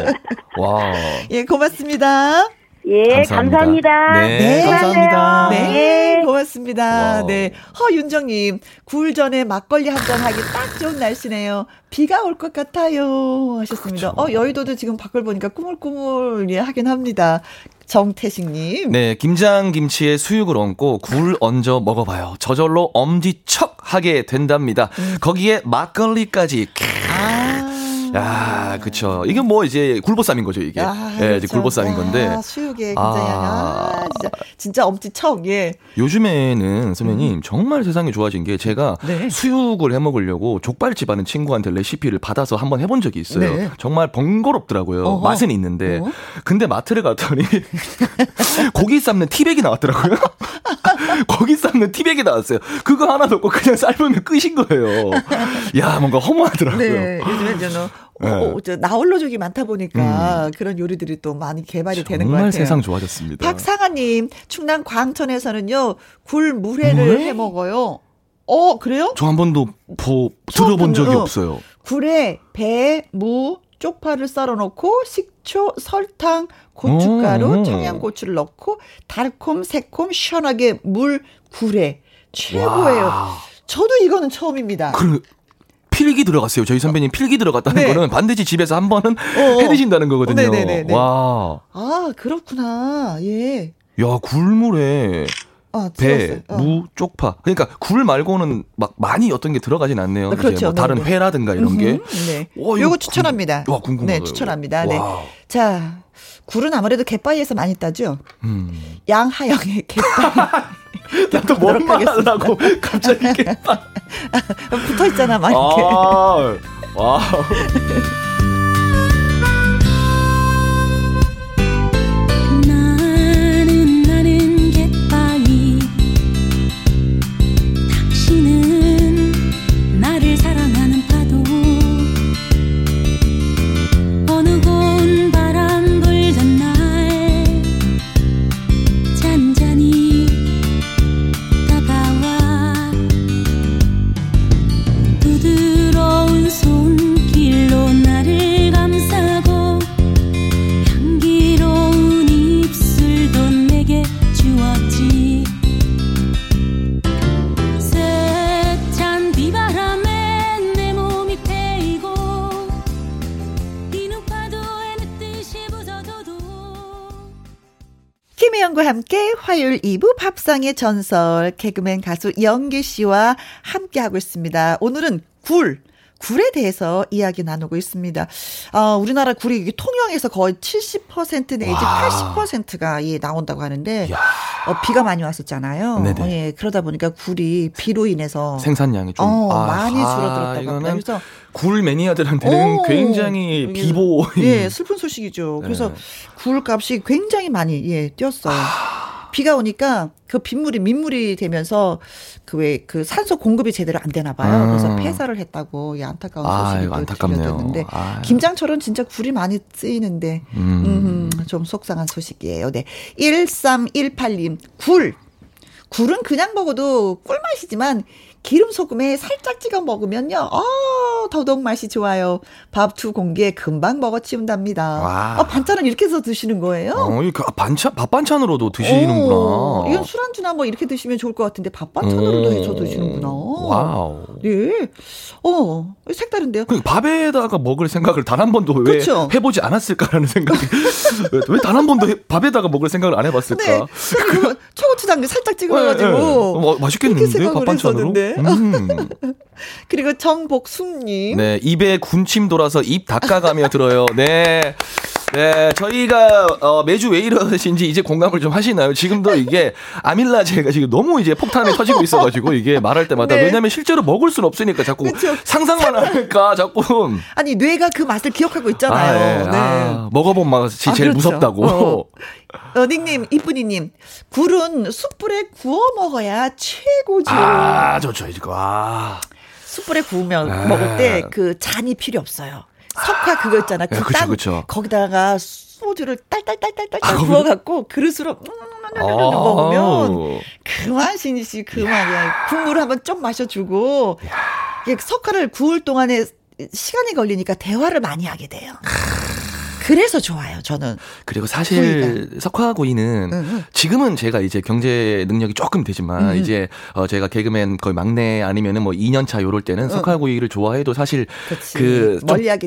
와. 예, 고맙습니다. 예, 감사합니다. 감사합니다. 네, 네, 감사합니다. 네, 고맙습니다. 와. 네. 허윤정님, 굴 전에 막걸리 한 잔 하기 딱 좋은 날씨네요. 비가 올 것 같아요. 하셨습니다. 그쵸. 어, 여의도도 지금 밖을 보니까 꾸물꾸물 예, 하긴 합니다. 정태식님. 네, 김장 김치에 수육을 얹고 굴 얹어 먹어봐요. 저절로 엄지척 하게 된답니다. 음. 거기에 막걸리까지. 아. 야, 그쵸. 이게 뭐 이제 굴보쌈인 거죠, 이게. 아, 예, 그렇죠. 이제 굴보쌈인 건데. 아, 수육에 굉장히, 아, 아 진짜, 진짜 엄지척, 예. 요즘에는 선배님, 음. 정말 세상이 좋아진 게 제가 네. 수육을 해 먹으려고 족발집 하는 친구한테 레시피를 받아서 한번 해본 적이 있어요. 네. 정말 번거롭더라고요. 어허. 맛은 있는데. 어? 근데 마트를 갔더니 고기 삶는 티백이 나왔더라고요. 고기 삶는 티백이 나왔어요. 그거 하나 넣고 그냥 삶으면 끝인 거예요. 야, 뭔가 허무하더라고요. 네, 요즘에 저는 네. 어, 저 나홀로족이 많다 보니까 음. 그런 요리들이 또 많이 개발이 되는 것 같아요. 정말 세상 좋아졌습니다. 박상아님, 충남 광천에서는요 굴 물회를 해 먹어요. 어 그래요? 저 한 번도 보, 들어본 적이 없어요. 굴에 배, 무, 쪽파를 썰어놓고 식초, 설탕, 고춧가루, 오. 청양고추를 넣고 달콤, 새콤, 시원하게 물 굴에 최고예요. 와. 저도 이거는 처음입니다. 그 필기 들어갔어요. 저희 선배님 필기 들어갔다는 네. 거는 반드시 집에서 한 번은 어어. 해 드신다는 거거든요. 네네네네. 와. 아, 그렇구나. 예. 야, 굴물에 아, 배, 어. 무, 쪽파. 그러니까 굴 말고는 막 많이 어떤 게 들어가진 않네요. 아, 그렇죠. 뭐 다른 네, 네. 회라든가 이런 게. 네. 와, 요거 추천합니다. 와, 궁금해요. 네, 추천합니다. 네. 자, 굴은 아무래도 갯바위에서 많이 따죠. 음. 양하영의 갯바위. 나도 뭔 말하려고 갑자기 갯바위. 붙어 있잖아, 막 이렇게. 아, 와. 김혜영과 함께 화요일 2부 밥상의 전설 개그맨 가수 영기 씨와 함께하고 있습니다. 오늘은 굴. 굴에 대해서 이야기 나누고 있습니다. 어, 우리나라 굴이 통영에서 거의 70% 내지 와. 80%가 예, 나온다고 하는데 어, 비가 많이 왔었잖아요. 어, 예, 그러다 보니까 굴이 비로 인해서 생산량이 좀 어, 아, 많이 줄어들었다고 합니다. 그래서 굴 매니아들한테는 오, 굉장히 비보. 예, 슬픈 소식이죠. 그래서 네. 굴 값이 굉장히 많이 예, 뛰었어요. 아. 비가 오니까 그 빗물이 민물이 되면서 그 왜그 그 산소 공급이 제대로 안 되나 봐요. 음. 그래서 폐사를 했다고 이 안타까운 소식을 아, 들려드렸는데 김장철은 진짜 굴이 많이 쓰이는데 음. 음, 좀 속상한 소식이에요. 네. 1318님 굴 굴은 그냥 먹어도 꿀맛이지만 기름 소금에 살짝 찍어 먹으면요. 어, 더더욱 맛이 좋아요. 밥 두 공기에 금방 먹어 치운답니다. 어, 반찬은 이렇게 해서 드시는 거예요? 어, 그 반찬 밥 반찬으로도 드시는구나. 오, 이건 술안주나 뭐 이렇게 드시면 좋을 것 같은데 밥 반찬으로도 오. 해서 드시는구나. 와우. 네. 어, 색다른데요. 그 밥에다가 먹을 생각을 단 한 번도 왜 그렇죠? 해보지 않았을까라는 생각이 왜 단 한 번도 해, 밥에다가 먹을 생각을 안 해봤을까? 네. 그러면 초고추장 살짝 찍어가지고 네, 네. 어, 맛있겠는데 밥 반찬으로? 음. 그리고 정복숙님. 네, 입에 군침 돌아서 입 닦아가며 들어요. 네. 네, 저희가 어, 매주 왜 이러신지 이제 공감을 좀 하시나요? 지금도 이게 아밀라제가 지금 너무 이제 폭탄이 터지고 있어가지고 이게 말할 때마다 네. 왜냐면 실제로 먹을 수는 없으니까 자꾸 그쵸. 상상만 하니까 자꾸 아니 뇌가 그 맛을 기억하고 있잖아요. 아, 네. 네. 아, 먹어본 맛이 아, 제일 그렇죠. 무섭다고. 어. 어, 닉님 이쁜이님 굴은 숯불에 구워 먹어야 최고죠. 아 좋죠 이거. 아. 숯불에 구우면 아. 먹을 때 그 잔이 필요 없어요. 석화 그거 있잖아. 그 그땅 그쵸. 거기다가 소주를 딸딸딸딸딸 아, 부어갖고 그릇으로 음, 먹으면 그 맛이지 그 맛이야. 국물 한번 좀 마셔주고 석화를 구울 동안에 시간이 걸리니까 대화를 많이 하게 돼요. 그래서 좋아요, 저는. 그리고 사실 석화 구이는 응, 지금은 제가 이제 경제 능력이 조금 되지만 응. 이제 어 제가 개그맨 거의 막내 아니면은 뭐 2년 차 요럴 때는 석화 구이를 좋아해도 사실 그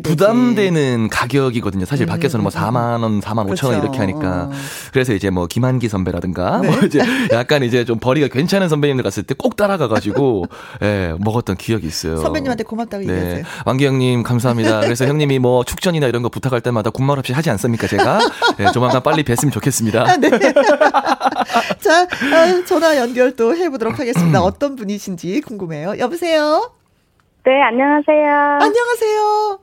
부담되는 가격이거든요. 사실 밖에서는 뭐 4만 원, 4만 5천 원 이렇게 하니까. 어. 그래서 이제 뭐 김한기 선배라든가 네. 뭐 이제 약간 이제 좀 벌이가 괜찮은 선배님들 갔을 때 꼭 따라가 가지고 예, 먹었던 기억이 있어요. 선배님한테 고맙다고 네. 얘기하세요. 왕기 형님 감사합니다. 그래서 형님이 뭐 축전이나 이런 거 부탁할 때마다 군말 없이 하지 않습니까, 제가? 네, 조만간 빨리 뵀으면 좋겠습니다. 아, 네. 자, 아, 전화 연결 또 해보도록 하겠습니다. 어떤 분이신지 궁금해요. 여보세요? 네, 안녕하세요. 안녕하세요.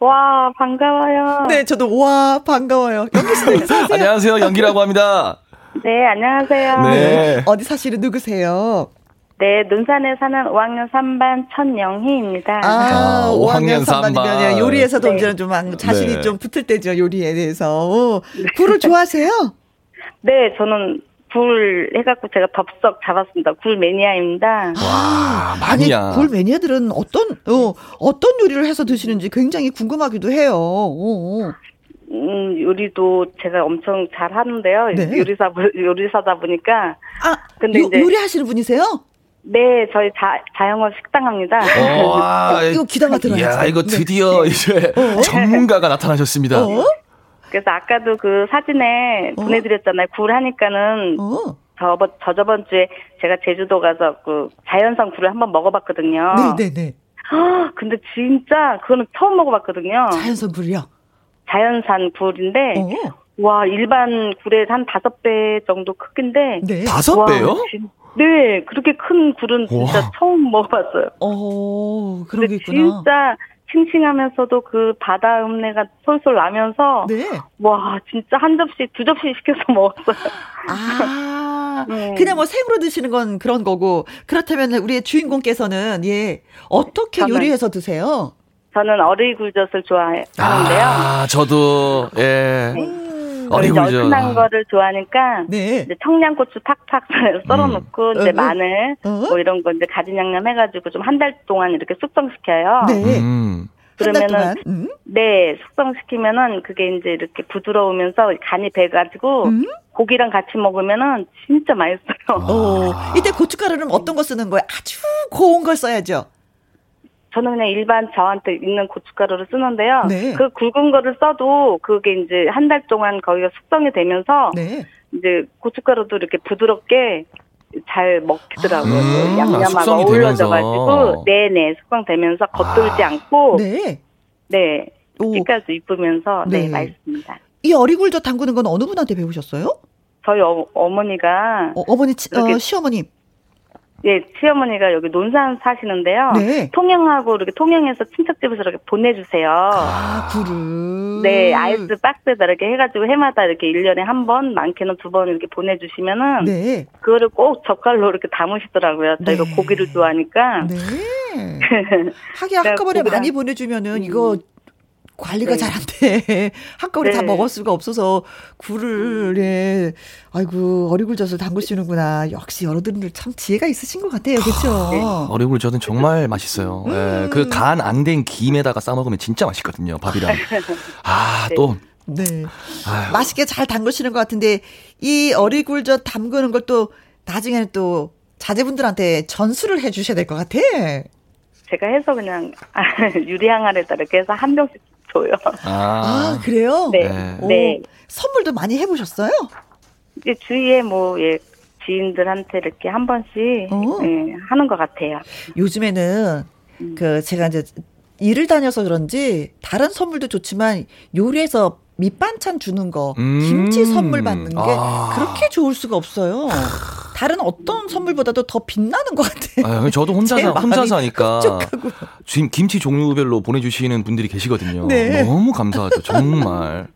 와, 반가워요. 네, 저도 와, 반가워요. 연기 씨, 안녕하세요. 연기라고 합니다. 네, 안녕하세요. 네. 어디 사시는 누구세요? 네, 논산에 사는 5학년 3반 천영희입니다. 아, 아 5학년 3반이면 요리에서도 네. 이제 좀 자신이 네. 좀 붙을 때죠, 요리에 대해서. 네. 굴을 좋아하세요? 네, 저는 굴 해갖고 제가 덥석 잡았습니다. 굴 매니아입니다. 와, 마니아. 아니, 굴 매니아들은 어떤, 어, 어떤 요리를 해서 드시는지 굉장히 궁금하기도 해요. 어, 어. 음, 요리도 제가 엄청 잘 하는데요. 네. 요리사, 요리사다 보니까. 아, 근데 요, 이제. 요리하시는 분이세요? 네, 저희 자, 자영업 식당합니다. 와, 어, 이거 기다가 들어요. 야, 이거 드디어 네. 이제 어? 전문가가 나타나셨습니다. 어? 그래서 아까도 그 사진에 어? 보내드렸잖아요. 굴 하니까는 어? 저번 저 저번 주에 제가 제주도 가서 그 자연산 굴을 한번 먹어봤거든요. 네, 네, 네. 근데 진짜 그거는 처음 먹어봤거든요. 자연산 굴이요? 자연산 굴인데 어? 와 일반 굴의 한 다섯 배 정도 크기인데 네. 다섯 배요? 진, 네, 그렇게 큰 굴은 진짜 와. 처음 먹어봤어요. 어, 그런 게 있구나. 진짜 싱싱하면서도 그 바다 음내가 솔솔 나면서 네. 와 진짜 한 접시 두 접시 시켜서 먹었어요. 아 네. 그냥 뭐 생으로 드시는 건 그런 거고 그렇다면 우리의 주인공께서는 예 어떻게 저는, 요리해서 드세요? 저는 어리 굴젓을 좋아하는데요. 아 저도 예. 네. 어리굴젓. 얼큰한 아. 거를 좋아하니까 네. 이제 청양고추 팍팍 썰어놓고 음. 이제 어, 어. 마늘 어? 뭐 이런 거 이제 가진 양념 해가지고 좀 한 달 동안 이렇게 숙성시켜요. 네. 음. 그러면은 음? 네 숙성시키면은 그게 이제 이렇게 부드러우면서 간이 배가지고 음? 고기랑 같이 먹으면은 진짜 맛있어요. 오, 이때 고춧가루는 어떤 거 쓰는 거예요? 아주 고운 걸 써야죠. 저는 그냥 일반 저한테 있는 고춧가루를 쓰는데요. 네. 그 굵은 거를 써도 그게 이제 한 달 동안 거기가 숙성이 되면서 네. 이제 고춧가루도 이렇게 부드럽게 잘 먹더라고요. 음, 양념하고 아, 어울러져가지고 네네 숙성되면서 겉돌지 아, 않고 네. 네 색깔도 이쁘면서 네, 네 맛있습니다. 이 어리굴젓 담그는 건 어느 분한테 배우셨어요? 저희 어, 어머니가 어, 머니 어, 시어머님 예, 시어머니가 여기 논산 사시는데요. 네. 통영하고 이렇게 통영에서 친척집에서 이렇게 보내주세요. 아, 굴을. 네, 아이스 박스에다 이렇게 해가지고 해마다 이렇게 1년에 한 번, 많게는 두 번 이렇게 보내주시면은. 네. 그거를 꼭 젓갈로 이렇게 담으시더라고요. 저희가 네. 고기를 좋아하니까. 네. 하긴 한꺼번에 많이 보내주면은 음. 이거 관리가 네. 잘안 돼. 한꺼번에 네. 다 먹을 수가 없어서 굴을 예. 아이고 어리굴젓을 담그시는구나. 역시 여러분들 참 지혜가 있으신 것 같아요. 그렇죠? 네. 어리굴젓은 정말 맛있어요. 음. 예. 그간 안 된 김에다가 싸 먹으면 진짜 맛있거든요. 밥이랑. 아, 네. 또 네. 아유. 맛있게 잘 담그시는 것 같은데 이 어리굴젓 담그는 걸 또 나중에는 또 자제분들한테 전수를 해 주셔야 될 것 같아. 제가 해서 그냥 유리항아리에다 이렇게 해서 한 병씩 줘요. 아, 아 그래요? 네. 네. 네. 선물도 많이 해보셨어요? 이제 주위에 뭐, 예, 지인들한테 이렇게 한 번씩 예, 하는 것 같아요. 요즘에는 음. 그 제가 이제 일을 다녀서 그런지 다른 선물도 좋지만 요리해서 밑반찬 주는 거, 음. 김치 선물 받는 게 아. 그렇게 좋을 수가 없어요. 다른 어떤 선물보다도 더 빛나는 것 같아요. 아, 저도 혼자 사, 혼자 사니까 지금 김치 종류별로 보내주시는 분들이 계시거든요. 네. 너무 감사하죠, 정말.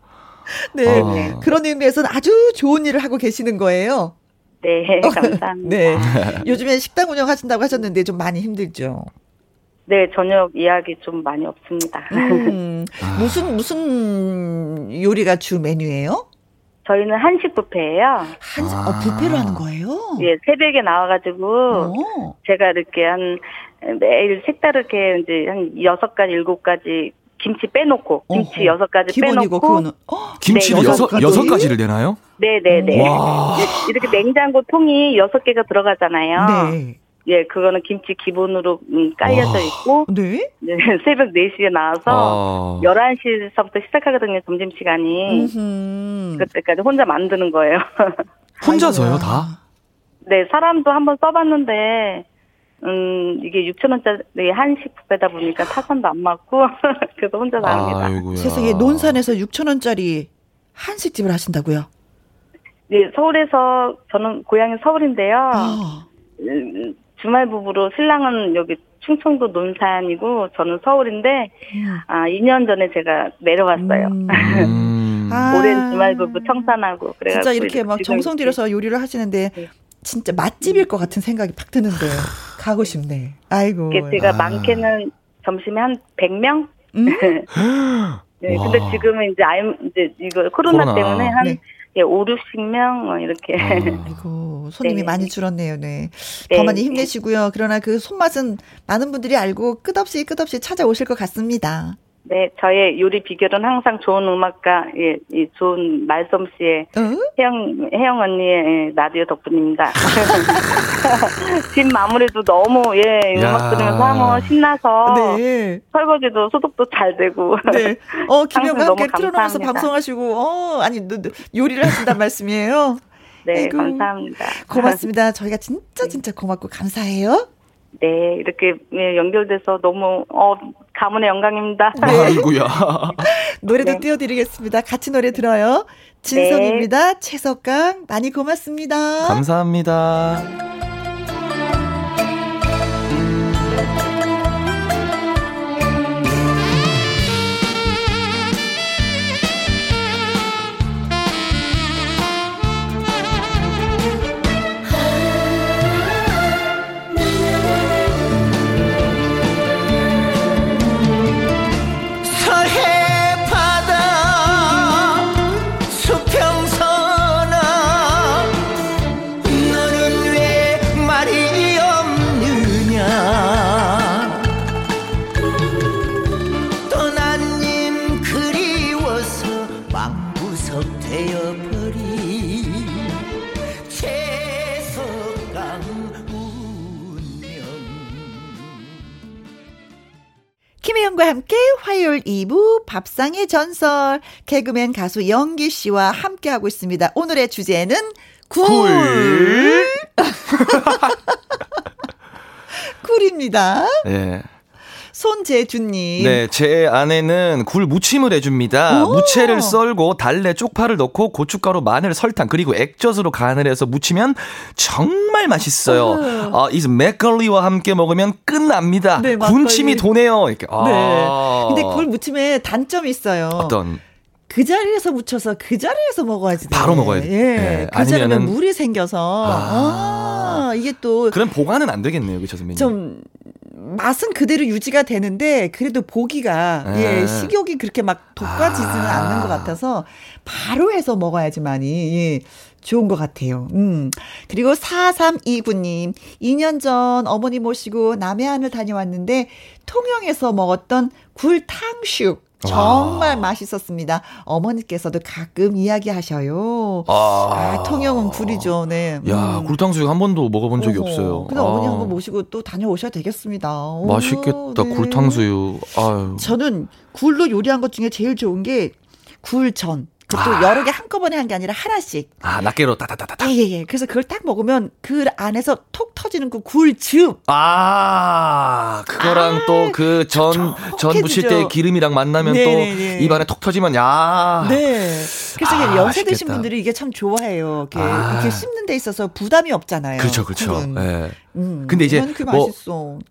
네, 아. 그런 의미에서는 아주 좋은 일을 하고 계시는 거예요. 네, 감사합니다. 네. 요즘에 식당 운영하신다고 하셨는데 좀 많이 힘들죠. 네, 저녁 이야기 좀 많이 없습니다. 음, 무슨 무슨 요리가 주 메뉴예요? 저희는 한식 뷔페예요. 한식 아. 어, 뷔페로 하는 거예요? 예, 새벽에 나와가지고 오. 제가 이렇게 한 매일 색다르게 이제 한 여섯 가지 일곱 가지 김치 빼놓고 김치 여섯 가지 빼놓고 그거는 어? 김치를 네, 여섯 여섯 가지를 내나요? 네네네. 네, 네. 이렇게 냉장고 통이 여섯 개가 들어가잖아요. 네. 예, 그거는 김치 기본으로 음, 깔려져 있고, 네? 네 새벽 4시에 나와서 아. 11시서부터 시작하거든요, 점심 시간이. 그때까지 혼자 만드는 거예요. 혼자서요, 다? 네, 사람도 한번 써봤는데, 음, 이게 6천원짜리 한식 뷔페다 보니까 타선도 안 맞고, 그래서 혼자 나옵니다. 아이고야. 세상에, 논산에서 6천원짜리 한식집을 하신다고요? 네, 서울에서, 저는 고향이 서울인데요. 아. 음, 주말 부부로 신랑은 여기 충청도 논산이고 저는 서울인데 음. 아 2년 전에 제가 내려왔어요. 음. 오랜 주말 부부 청산하고 그래 진짜 이렇게 막 정성 들여서 요리를 하시는데 네. 진짜 맛집일 것 같은 생각이 팍 드는데 가고 싶네. 아이고. 제가 아. 많게는 점심에 한 100명? 음? 네, 근데 지금은 이제 아 이제 이거 코로나, 코로나. 때문에 한 네. 예, 5, 60명 뭐 이렇게. 아, 아이고 손님이 네. 많이 줄었네요. 네. 네. 더 많이 힘내시고요. 그러나 그 손맛은 많은 분들이 알고 끝없이 끝없이 찾아오실 것 같습니다. 네, 저의 요리 비결은 항상 좋은 음악과 예, 이 좋은 말솜씨의 어? 혜영 혜영 언니의 예, 라디오 덕분입니다. 집 마무리도 너무 예 음악 들으면서 하면 신나서 네. 설거지도 소독도 잘 되고. 네. 어 김영과 함께 틀어놓으면서 방송하시고 어 아니 요리를 하신단 말씀이에요. 네, 아이고, 감사합니다. 고맙습니다. 저희가 진짜 네. 진짜 고맙고 감사해요. 네, 이렇게 예, 연결돼서 너무 어 가문의 영광입니다. 네. 아이고야. 노래도 네. 띄워드리겠습니다. 같이 노래 들어요. 진성입니다. 네. 최석강 많이 고맙습니다. 감사합니다. 김혜영과 함께 화요일 2부 밥상의 전설 개그맨 가수 영기 씨와 함께 하고 있습니다. 오늘의 주제는 굴. 굴. 굴입니다. 예. 손재준님. 네, 제 아내는 굴 무침을 해줍니다. 오. 무채를 썰고 달래 쪽파를 넣고 고춧가루, 마늘, 설탕 그리고 액젓으로 간을 해서 무치면 정말 맛있어요. 음. 아, 이 막걸리와 함께 먹으면 끝납니다. 네, 군침이 도네요. 이렇게. 아. 네. 근데 굴 무침에 단점이 있어요. 어떤? 그 자리에서 묻혀서 그 자리에서 먹어야지. 바로 먹어야 돼. 예. 네. 그 아니면은 물이 생겨서 아. 아, 이게 또 그럼 보관은 안 되겠네요, 그렇죠, 선배님. 좀 맛은 그대로 유지가 되는데 그래도 보기가 예, 네. 예, 식욕이 그렇게 막 돋궈지지는 아. 않는 것 같아서 바로 해서 먹어야지만이 예, 좋은 것 같아요. 음. 그리고 4329님, 2년 전 어머니 모시고 남해안을 다녀왔는데 통영에서 먹었던 굴탕슉. 정말 와. 맛있었습니다. 어머니께서도 가끔 이야기하셔요. 아, 아 통영은 굴이죠. 네. 야, 음. 굴탕수육 한 번도 먹어본 적이 어허. 없어요. 근데 아. 어머니 한 번 모시고 또 다녀오셔야 되겠습니다. 맛있겠다. 네. 굴탕수육. 아유. 저는 굴로 요리한 것 중에 제일 좋은 게 굴전. 그것도 아. 여러 개 한꺼번에 한 게 아니라 하나씩. 아, 낱개로 따다다다다. 예, 예, 예. 그래서 그걸 딱 먹으면 그 안에서 톡 터지는 그 굴즙. 아, 그거랑 아, 또그 전, 전 부칠 때 기름이랑 만나면 네네네. 또 네, 네. 입안에 톡 터지면, 야. 네. 그래서 아, 연세 드신 분들이 이게 참 좋아해요. 이렇게, 아. 이렇게 씹는 데 있어서 부담이 없잖아요. 그렇죠, 그렇죠. 예. 음, 근데 이제 뭐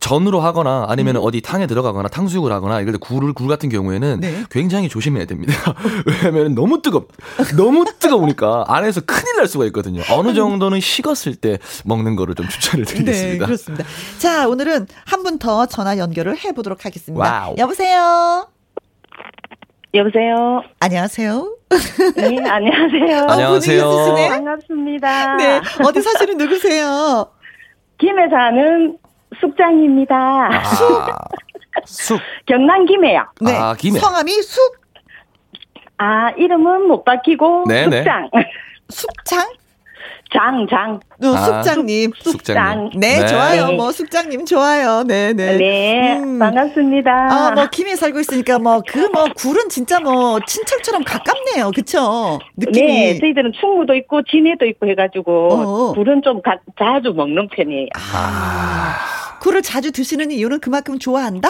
전으로 하거나 아니면 음. 어디 탕에 들어가거나 탕수육을 하거나 때 굴을 굴 같은 경우에는 네. 굉장히 조심해야 됩니다. 왜냐하면 너무 뜨겁, 너무 뜨거우니까 안에서 큰일 날 수가 있거든요. 어느 정도는 식었을 때 먹는 거를 좀 추천을 네, 드리겠습니다. 네, 그렇습니다. 자, 오늘은 한 분 더 전화 연결을 해 보도록 하겠습니다. wow. 여보세요. 여보세요. 안녕하세요. 네, 안녕하세요. 안녕하세요. 어, 반갑습니다. 네, 어디 사시는 누구세요? 김해 사는 숙장입니다. 아, 숙. 경남 김해요. 네. 아, 김해. 성함이 숙. 아, 이름은 못 밝히고 네, 네. 숙장. 숙장? 장, 장. 어, 아, 숙장님. 숙장. 네, 네, 좋아요. 뭐, 숙장님 좋아요. 네, 네. 네, 음. 반갑습니다. 아, 뭐, 김해 살고 있으니까 뭐, 그 뭐, 굴은 진짜 뭐, 친척처럼 가깝네요. 그쵸? 느낌이. 네, 저희들은 충무도 있고, 진해도 있고 해가지고, 어. 굴은 좀 가, 자주 먹는 편이에요. 아. 굴을 자주 드시는 이유는 그만큼 좋아한다?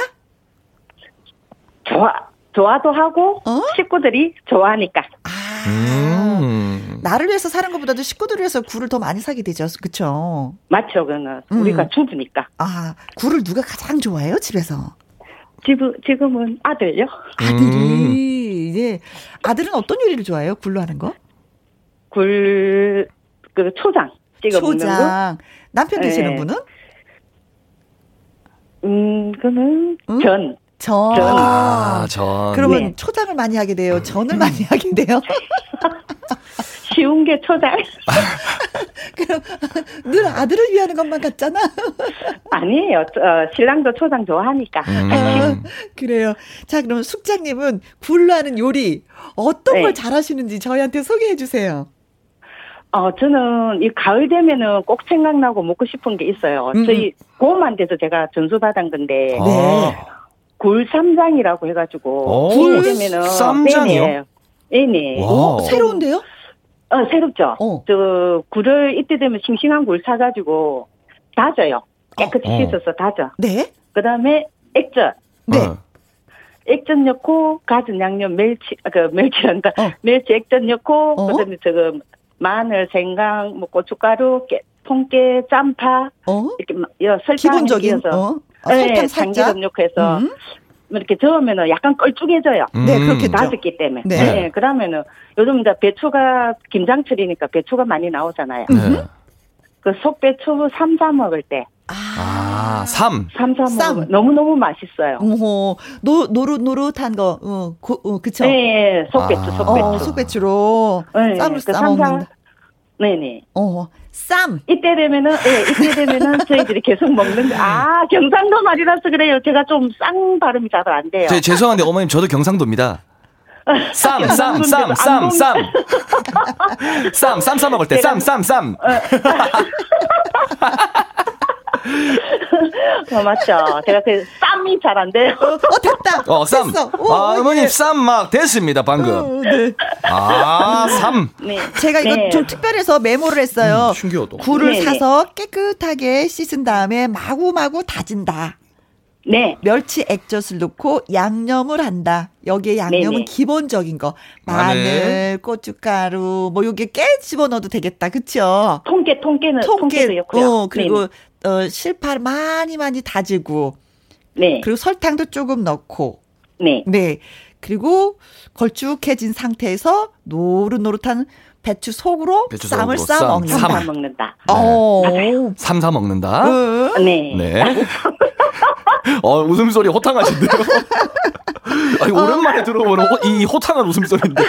좋아, 좋아도 하고, 어? 식구들이 좋아하니까. 아. 음. 나를 위해서 사는 것보다도 식구들을 위해서 굴을 더 많이 사게 되죠. 그쵸? 맞죠. 그는 음. 우리가 주부니까. 아, 굴을 누가 가장 좋아해요, 집에서? 지금, 지금은 아들요. 아들이, 음. 예. 아들은 어떤 요리를 좋아해요? 굴로 하는 거? 굴, 그, 초장 찍어 초장. 먹는 거. 남편 되시는 네. 분은? 음, 그는 응? 전. 전. 전. 아, 전. 그러면 네. 초장을 많이 하게 돼요. 전을 많이 하게 돼요. 쉬운 게 초장. 그럼 늘 아들을 위하는 것만 같잖아. 아니에요. 어, 신랑도 초장 좋아하니까. 음. 아, 그래요. 자, 그럼 숙장님은 굴로 하는 요리 어떤 네. 걸 잘하시는지 저희한테 소개해 주세요. 어, 저는 이 가을 되면은 꼭 생각나고 먹고 싶은 게 있어요. 음. 저희 고음한테서 제가 전수 받은 건데. 네. 굴쌈장이라고 해가지고. 굴 되면은. 쌈장이요? 네네. 어, 새로운데요? 어, 새롭죠. 어. 저 굴을 이때 되면 싱싱한 굴 사가지고 다져요. 깨끗이 어. 씻어서 다져. 네. 그 다음에 액젓. 네. 액젓 넣고 갖은 양념 멸치 아, 그 멸치한다. 어. 멸치 액젓 넣고 어? 그다음에 저거 마늘, 생강, 뭐 고춧가루, 깨, 통깨, 짬파 어? 이렇게 설탕 기본적인 어? 아, 네, 설탕 살짝 참기름 넣고 해서 음. 뭐 이렇게 저으면은 약간 껄쭉해져요. 음. 네, 그렇게 다졌기 때문에. 네. 네. 그러면은 요즘 이제 배추가 김장철이니까 배추가 많이 나오잖아요. 네. 그 속배추 삼 사 먹을 때. 아, 삼. 삼 사 먹으면 너무너무 맛있어요. 오, 노, 노릇노릇한 거, 어, 고, 어, 그쵸? 네, 속배추, 아. 속배추. 어, 속배추로. 네, 쌈을 그 싸먹는다. 네네. 어, 쌈. 이때 되면은, 예, 이때 되면은 저희들이 계속 먹는, 아, 경상도 말이라서 그래요. 제가 좀 쌍 발음이 잘 안 돼요. 제, 죄송한데 어머님 저도 경상도입니다. 쌈, 쌈, 쌈, 쌈, 쌈. 쌈, 쌈 싸먹을 때, 쌈, 쌈, 쌈. 어, 맞죠. 제가 그쌈 쌈이 잘 안 돼요. 어, 어 됐다. 어, 쌈. 됐어. 오, 아, 어머님 예. 쌈막 됐습니다, 방금. 어, 네. 아, 쌈. 네. 제가 이거 네. 좀 특별해서 메모를 했어요. 음, 신기하다. 굴을 네, 네. 사서 깨끗하게 씻은 다음에 마구마구 다진다. 네. 멸치 액젓을 넣고 양념을 한다. 여기에 양념은 네네. 기본적인 거. 마늘, 마늘, 고춧가루, 뭐 요게 깨 집어 넣어도 되겠다. 그쵸? 통깨, 통깨는, 통깨, 통깨도 요 어, 그리고, 어, 실파 많이 많이 다지고. 네. 그리고 설탕도 조금 넣고. 네. 네. 그리고 걸쭉해진 상태에서 노릇노릇한 배추 속으로 배추 쌈을 싸 먹는다. 쌈 먹는다. 어. 네. 삼사 먹는다. 네. 네. 어, 웃음소리 호탕하신데요? 아니, 오랜만에 들어보는 호, 이 호탕한 웃음소리인데.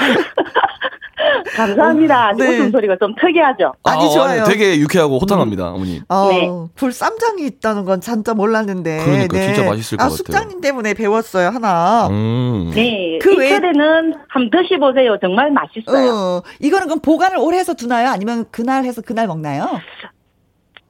감사합니다. 네. 웃음 소리가 좀 특이하죠? 아니, 아, 좋아요. 아니, 되게 유쾌하고 호탕합니다, 음. 어머니. 어, 네. 불 쌈장이 있다는 건 진짜 몰랐는데. 그러니까 네. 진짜 맛있을 것 아, 같아요. 숙장님 때문에 배웠어요, 하나. 음. 네. 그 이틀에는 한번 드셔보세요. 정말 맛있어요. 어, 이거는 그럼 보관을 오래 해서 두나요? 아니면 그날 해서 그날 먹나요?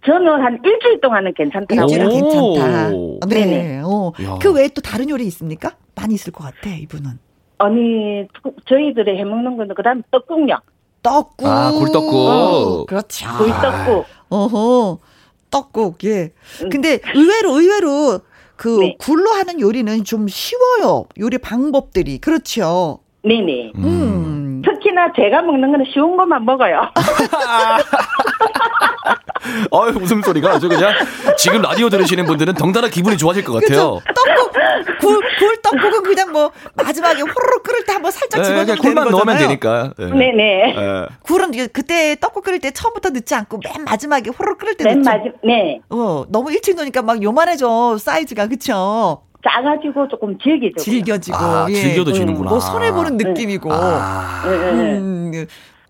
저는 한 일주일 동안은 괜찮더라고요. 일주일은 괜찮다. 네. 네. 어. 그 외에 또 다른 요리 있습니까? 많이 있을 것 같아, 이분은. 아니, 저희들이 해먹는 거는 그 다음 떡국요. 떡국. 아, 굴떡국. 어, 그렇죠. 굴떡국. 어허. 떡국, 예. 근데 의외로, 의외로 그 네. 굴로 하는 요리는 좀 쉬워요. 요리 방법들이. 그렇죠. 네네. 음. 음. 특히나 제가 먹는 거는 쉬운 것만 먹어요. 아유, 웃음소리가 아주 그냥 지금 라디오 들으시는 분들은 덩달아 기분이 좋아질 것 같아요. 그쵸? 떡국, 굴, 굴 떡국은 그냥 뭐 마지막에 호로록 끓을 때 한번 살짝 네, 집어넣으면 되는 거잖아요. 넣으면 되니까. 네. 네네. 네. 굴은 그때 떡국 끓일 때 처음부터 넣지 않고 맨 마지막에 호로록 끓을 때 맨 넣죠. 마지, 네. 어, 너무 일찍 넣으니까 막 요만해져 사이즈가 그쵸? 짜가지고 조금 질기죠. 질겨지고. 아, 예. 질겨도 지는구나. 뭐 손해 보는 네. 느낌이고. 아. 음,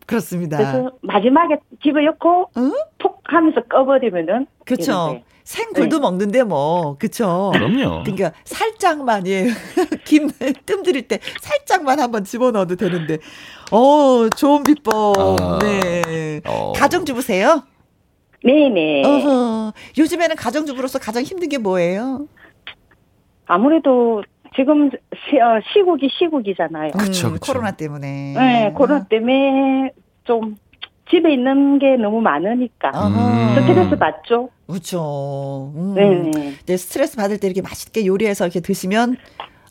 그렇습니다. 그래서 마지막에 집어넣고 응? 톡 하면서 꺼버리면은 그렇죠. 생굴도 네. 먹는데 뭐 그쵸 그럼요. 그러니까 살짝만 예김 뜸들일 때 살짝만 한번 집어넣어도 되는데 어 좋은 비법 아, 네 어. 가정주부세요? 네네. 어허. 요즘에는 가정주부로서 가장 힘든 게 뭐예요? 아무래도 지금 시, 어, 시국이 시국이잖아요. 그렇죠, 음, 코로나 때문에. 네, 코로나 때문에 좀 집에 있는 게 너무 많으니까 음. 스트레스 받죠. 그렇죠. 음. 네. 네. 스트레스 받을 때 이렇게 맛있게 요리해서 이렇게 드시면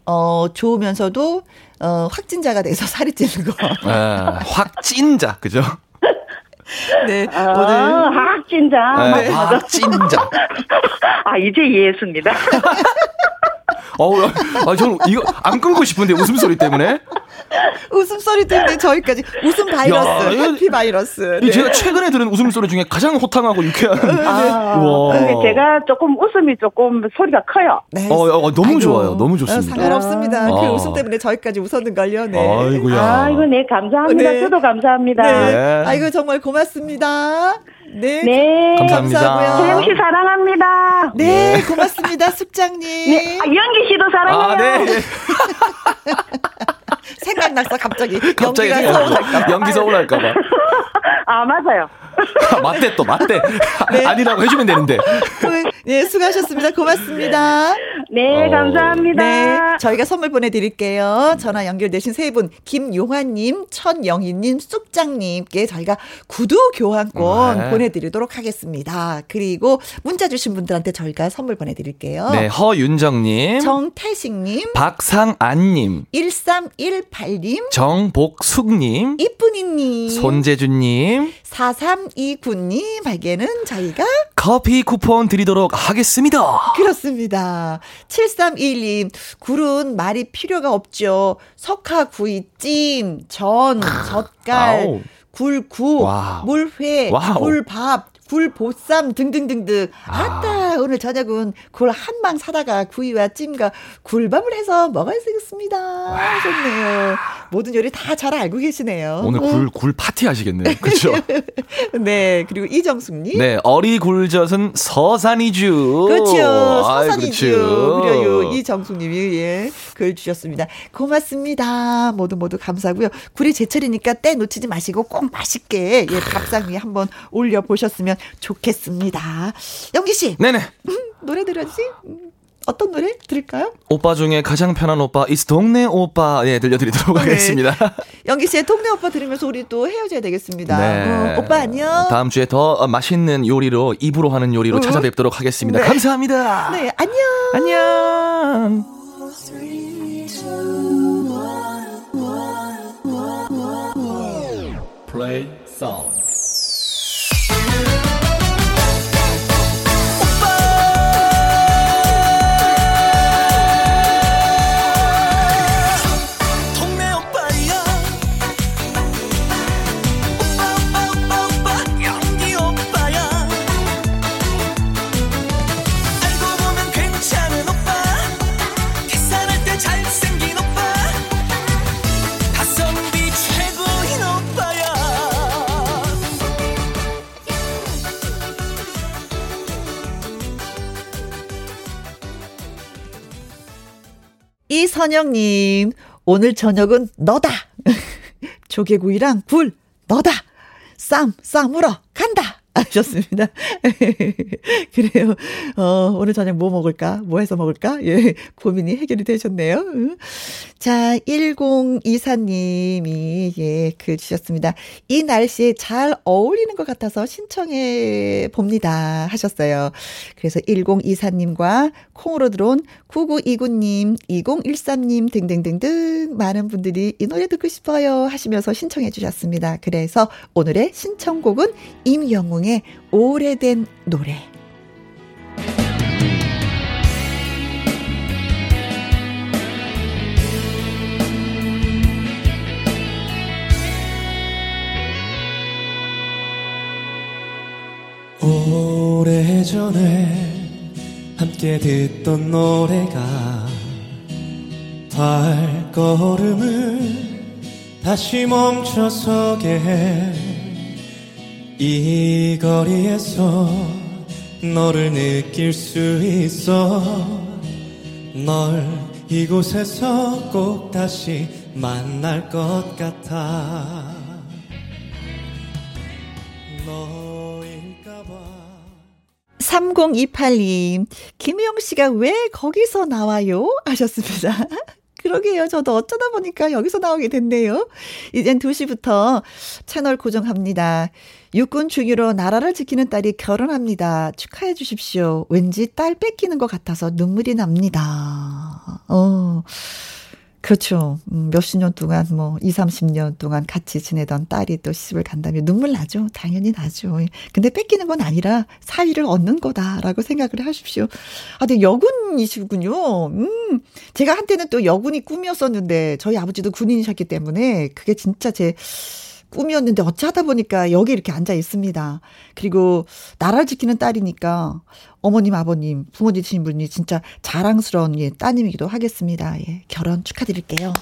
어 좋으면서도 어 확진자가 돼서 살이 찌는 거. 아, 확진자 그죠? 네, 아, 오늘 확진자. 네, 확진자. 아 이제 이해했습니다. 어우, 아, 저는 이거 안 끊고 싶은데 웃음소리 때문에. 웃음소리 때문에 저희까지 웃음 바이러스, 야, 해피 바이러스. 네. 제가 최근에 들은 웃음소리 중에 가장 호탕하고 유쾌한. 아, 와. 제가 조금 웃음이 조금 소리가 커요. 네. 어, 어 너무 아이고, 좋아요. 너무 좋습니다. 어, 상관없습니다. 아. 그 웃음 때문에 저희까지 웃었는걸요. 네. 아이고야. 아이고, 네, 감사합니다. 네. 저도 감사합니다. 네. 네. 아이고, 정말 고맙습니다. 네. 네. 감사합니다. 소영 씨 사랑합니다. 네, 네. 고맙습니다. 숙장님. 네. 아, 연기 씨도 사랑해요. 아, 네. 생각났어, 갑자기. 갑자기 연기가 서운할까봐. 연기 서운할까봐. 아, 맞아요. 맞대 또, 맞대. 네. 아니라고 해주면 되는데. 네, 수고하셨습니다. 고맙습니다. 네, 어. 감사합니다. 네, 저희가 선물 보내드릴게요. 전화 연결되신 세 분, 김용환님, 천영희님, 쑥장님께 저희가 구두 교환권 네. 보내드리도록 하겠습니다. 그리고 문자 주신 분들한테 저희가 선물 보내드릴게요. 네, 허윤정님, 정태식님, 박상안님, 1318님, 정복숙님, 이쁜이님, 손재준님, 4329님에게는 저희가 커피 쿠폰 드리도록 하겠습니다. 그렇습니다. 7321님, 굴은 말이 필요가 없죠. 석화구이 찜, 전, 젓갈, 굴국, 물회, wow. 굴밥, 굴 보쌈 등등등등. 아. 딱 오늘 저녁은 굴 한 망 사다가 구이와 찜과 굴밥을 해서 먹어야 되겠습니다. 좋네요. 모든 요리 다 잘 알고 계시네요. 오늘 굴, 굴 파티 하시겠네요. 그렇죠? 네. 그리고 이정숙님. 네. 어리굴젓은 서산이주. 그렇죠. 서산이주. 그렇죠. 그래요. 이정숙님이 예, 글 주셨습니다. 고맙습니다. 모두 모두 감사하고요. 굴이 제철이니까 때 놓치지 마시고 꼭 맛있게 예, 밥상 위에 한번 올려 보셨으면 좋겠습니다. 영기 씨. 네네. 음, 노래 들어야지. 음. 어떤 노래 들을까요? 오빠 중에 가장 편한 오빠 이스 동네 오빠 예 들려드리도록 네. 하겠습니다. 영기 씨의 동네 오빠 들으면서 우리 또 헤어져야 되겠습니다. 네. 어, 오빠 안녕. 다음 주에 더 맛있는 요리로 입으로 하는 요리로 어? 찾아뵙도록 하겠습니다. 네. 감사합니다. 네 안녕. 안녕. 플레이 송 이선영님, 오늘 저녁은 너다. 조개구이랑 굴, 너다. 쌈, 쌈으로 간다. 하셨습니다. 그래요. 어, 오늘 저녁 뭐 먹을까? 뭐 해서 먹을까? 예, 고민이 해결이 되셨네요. 자, 1024님이, 예, 글 주셨습니다. 이 날씨에 잘 어울리는 것 같아서 신청해 봅니다. 하셨어요. 그래서 1024님과 콩으로 들어온 9929님, 2013님 등등등등 많은 분들이 이 노래 듣고 싶어요 하시면서 신청해 주셨습니다. 그래서 오늘의 신청곡은 임영웅의 오래된 노래. 오래전에 함께 듣던 노래가 발걸음을 다시 멈춰서게 해 이 거리에서 너를 느낄 수 있어 널 이곳에서 꼭 다시 만날 것 같아 3028님, 김혜영 씨가 왜 거기서 나와요? 하셨습니다. 그러게요. 저도 어쩌다 보니까 여기서 나오게 됐네요. 이젠 2시부터 채널 고정합니다. 육군 중위로 나라를 지키는 딸이 결혼합니다. 축하해 주십시오. 왠지 딸 뺏기는 것 같아서 눈물이 납니다. 어. 그렇죠. 음, 몇십 년 동안 뭐 2, 30년 동안 같이 지내던 딸이 또 시집을 간다면 눈물 나죠. 당연히 나죠. 근데 뺏기는 건 아니라 사위를 얻는 거다라고 생각을 하십시오. 아, 근데 여군이시군요. 음, 제가 한때는 또 여군이 꿈이었었는데 저희 아버지도 군인이셨기 때문에 그게 진짜 제 꿈이었는데 어찌하다 보니까 여기 이렇게 앉아 있습니다. 그리고 나라를 지키는 딸이니까 어머님, 아버님, 부모 되신 분이 진짜 자랑스러운 예, 따님이기도 하겠습니다. 예, 결혼 축하드릴게요.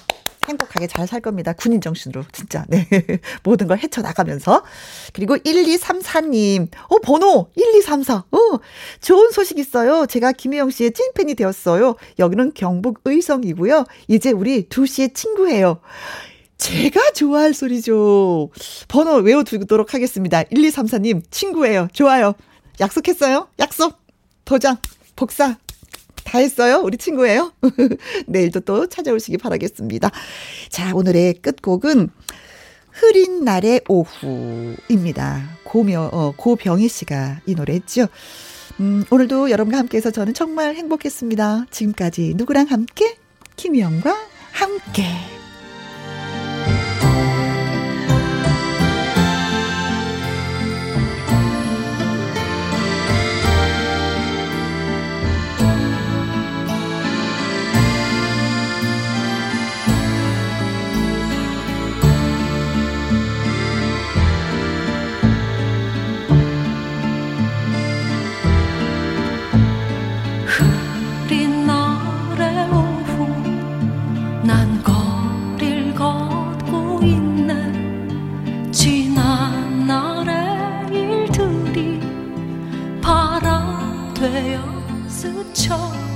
행복하게 잘 살 겁니다. 군인 정신으로. 진짜. 네. 모든 걸 헤쳐나가면서. 그리고 1234님. 어, 번호 1234. 어, 좋은 소식 있어요. 제가 김혜영 씨의 찐팬이 되었어요. 여기는 경북 의성이고요. 이제 우리 2시에 친구예요. 제가 좋아할 소리죠. 번호 외워두도록 하겠습니다. 1234님, 친구예요. 좋아요. 약속했어요? 약속. 도장. 복사. 다 했어요? 우리 친구예요? 내일도 또 찾아오시기 바라겠습니다. 자, 오늘의 끝곡은 흐린 날의 오후입니다. 고명, 어, 고병희 씨가 이 노래 했죠. 음, 오늘도 여러분과 함께해서 저는 정말 행복했습니다. 지금까지 누구랑 함께? 김희영과 함께. 되어 스쳐간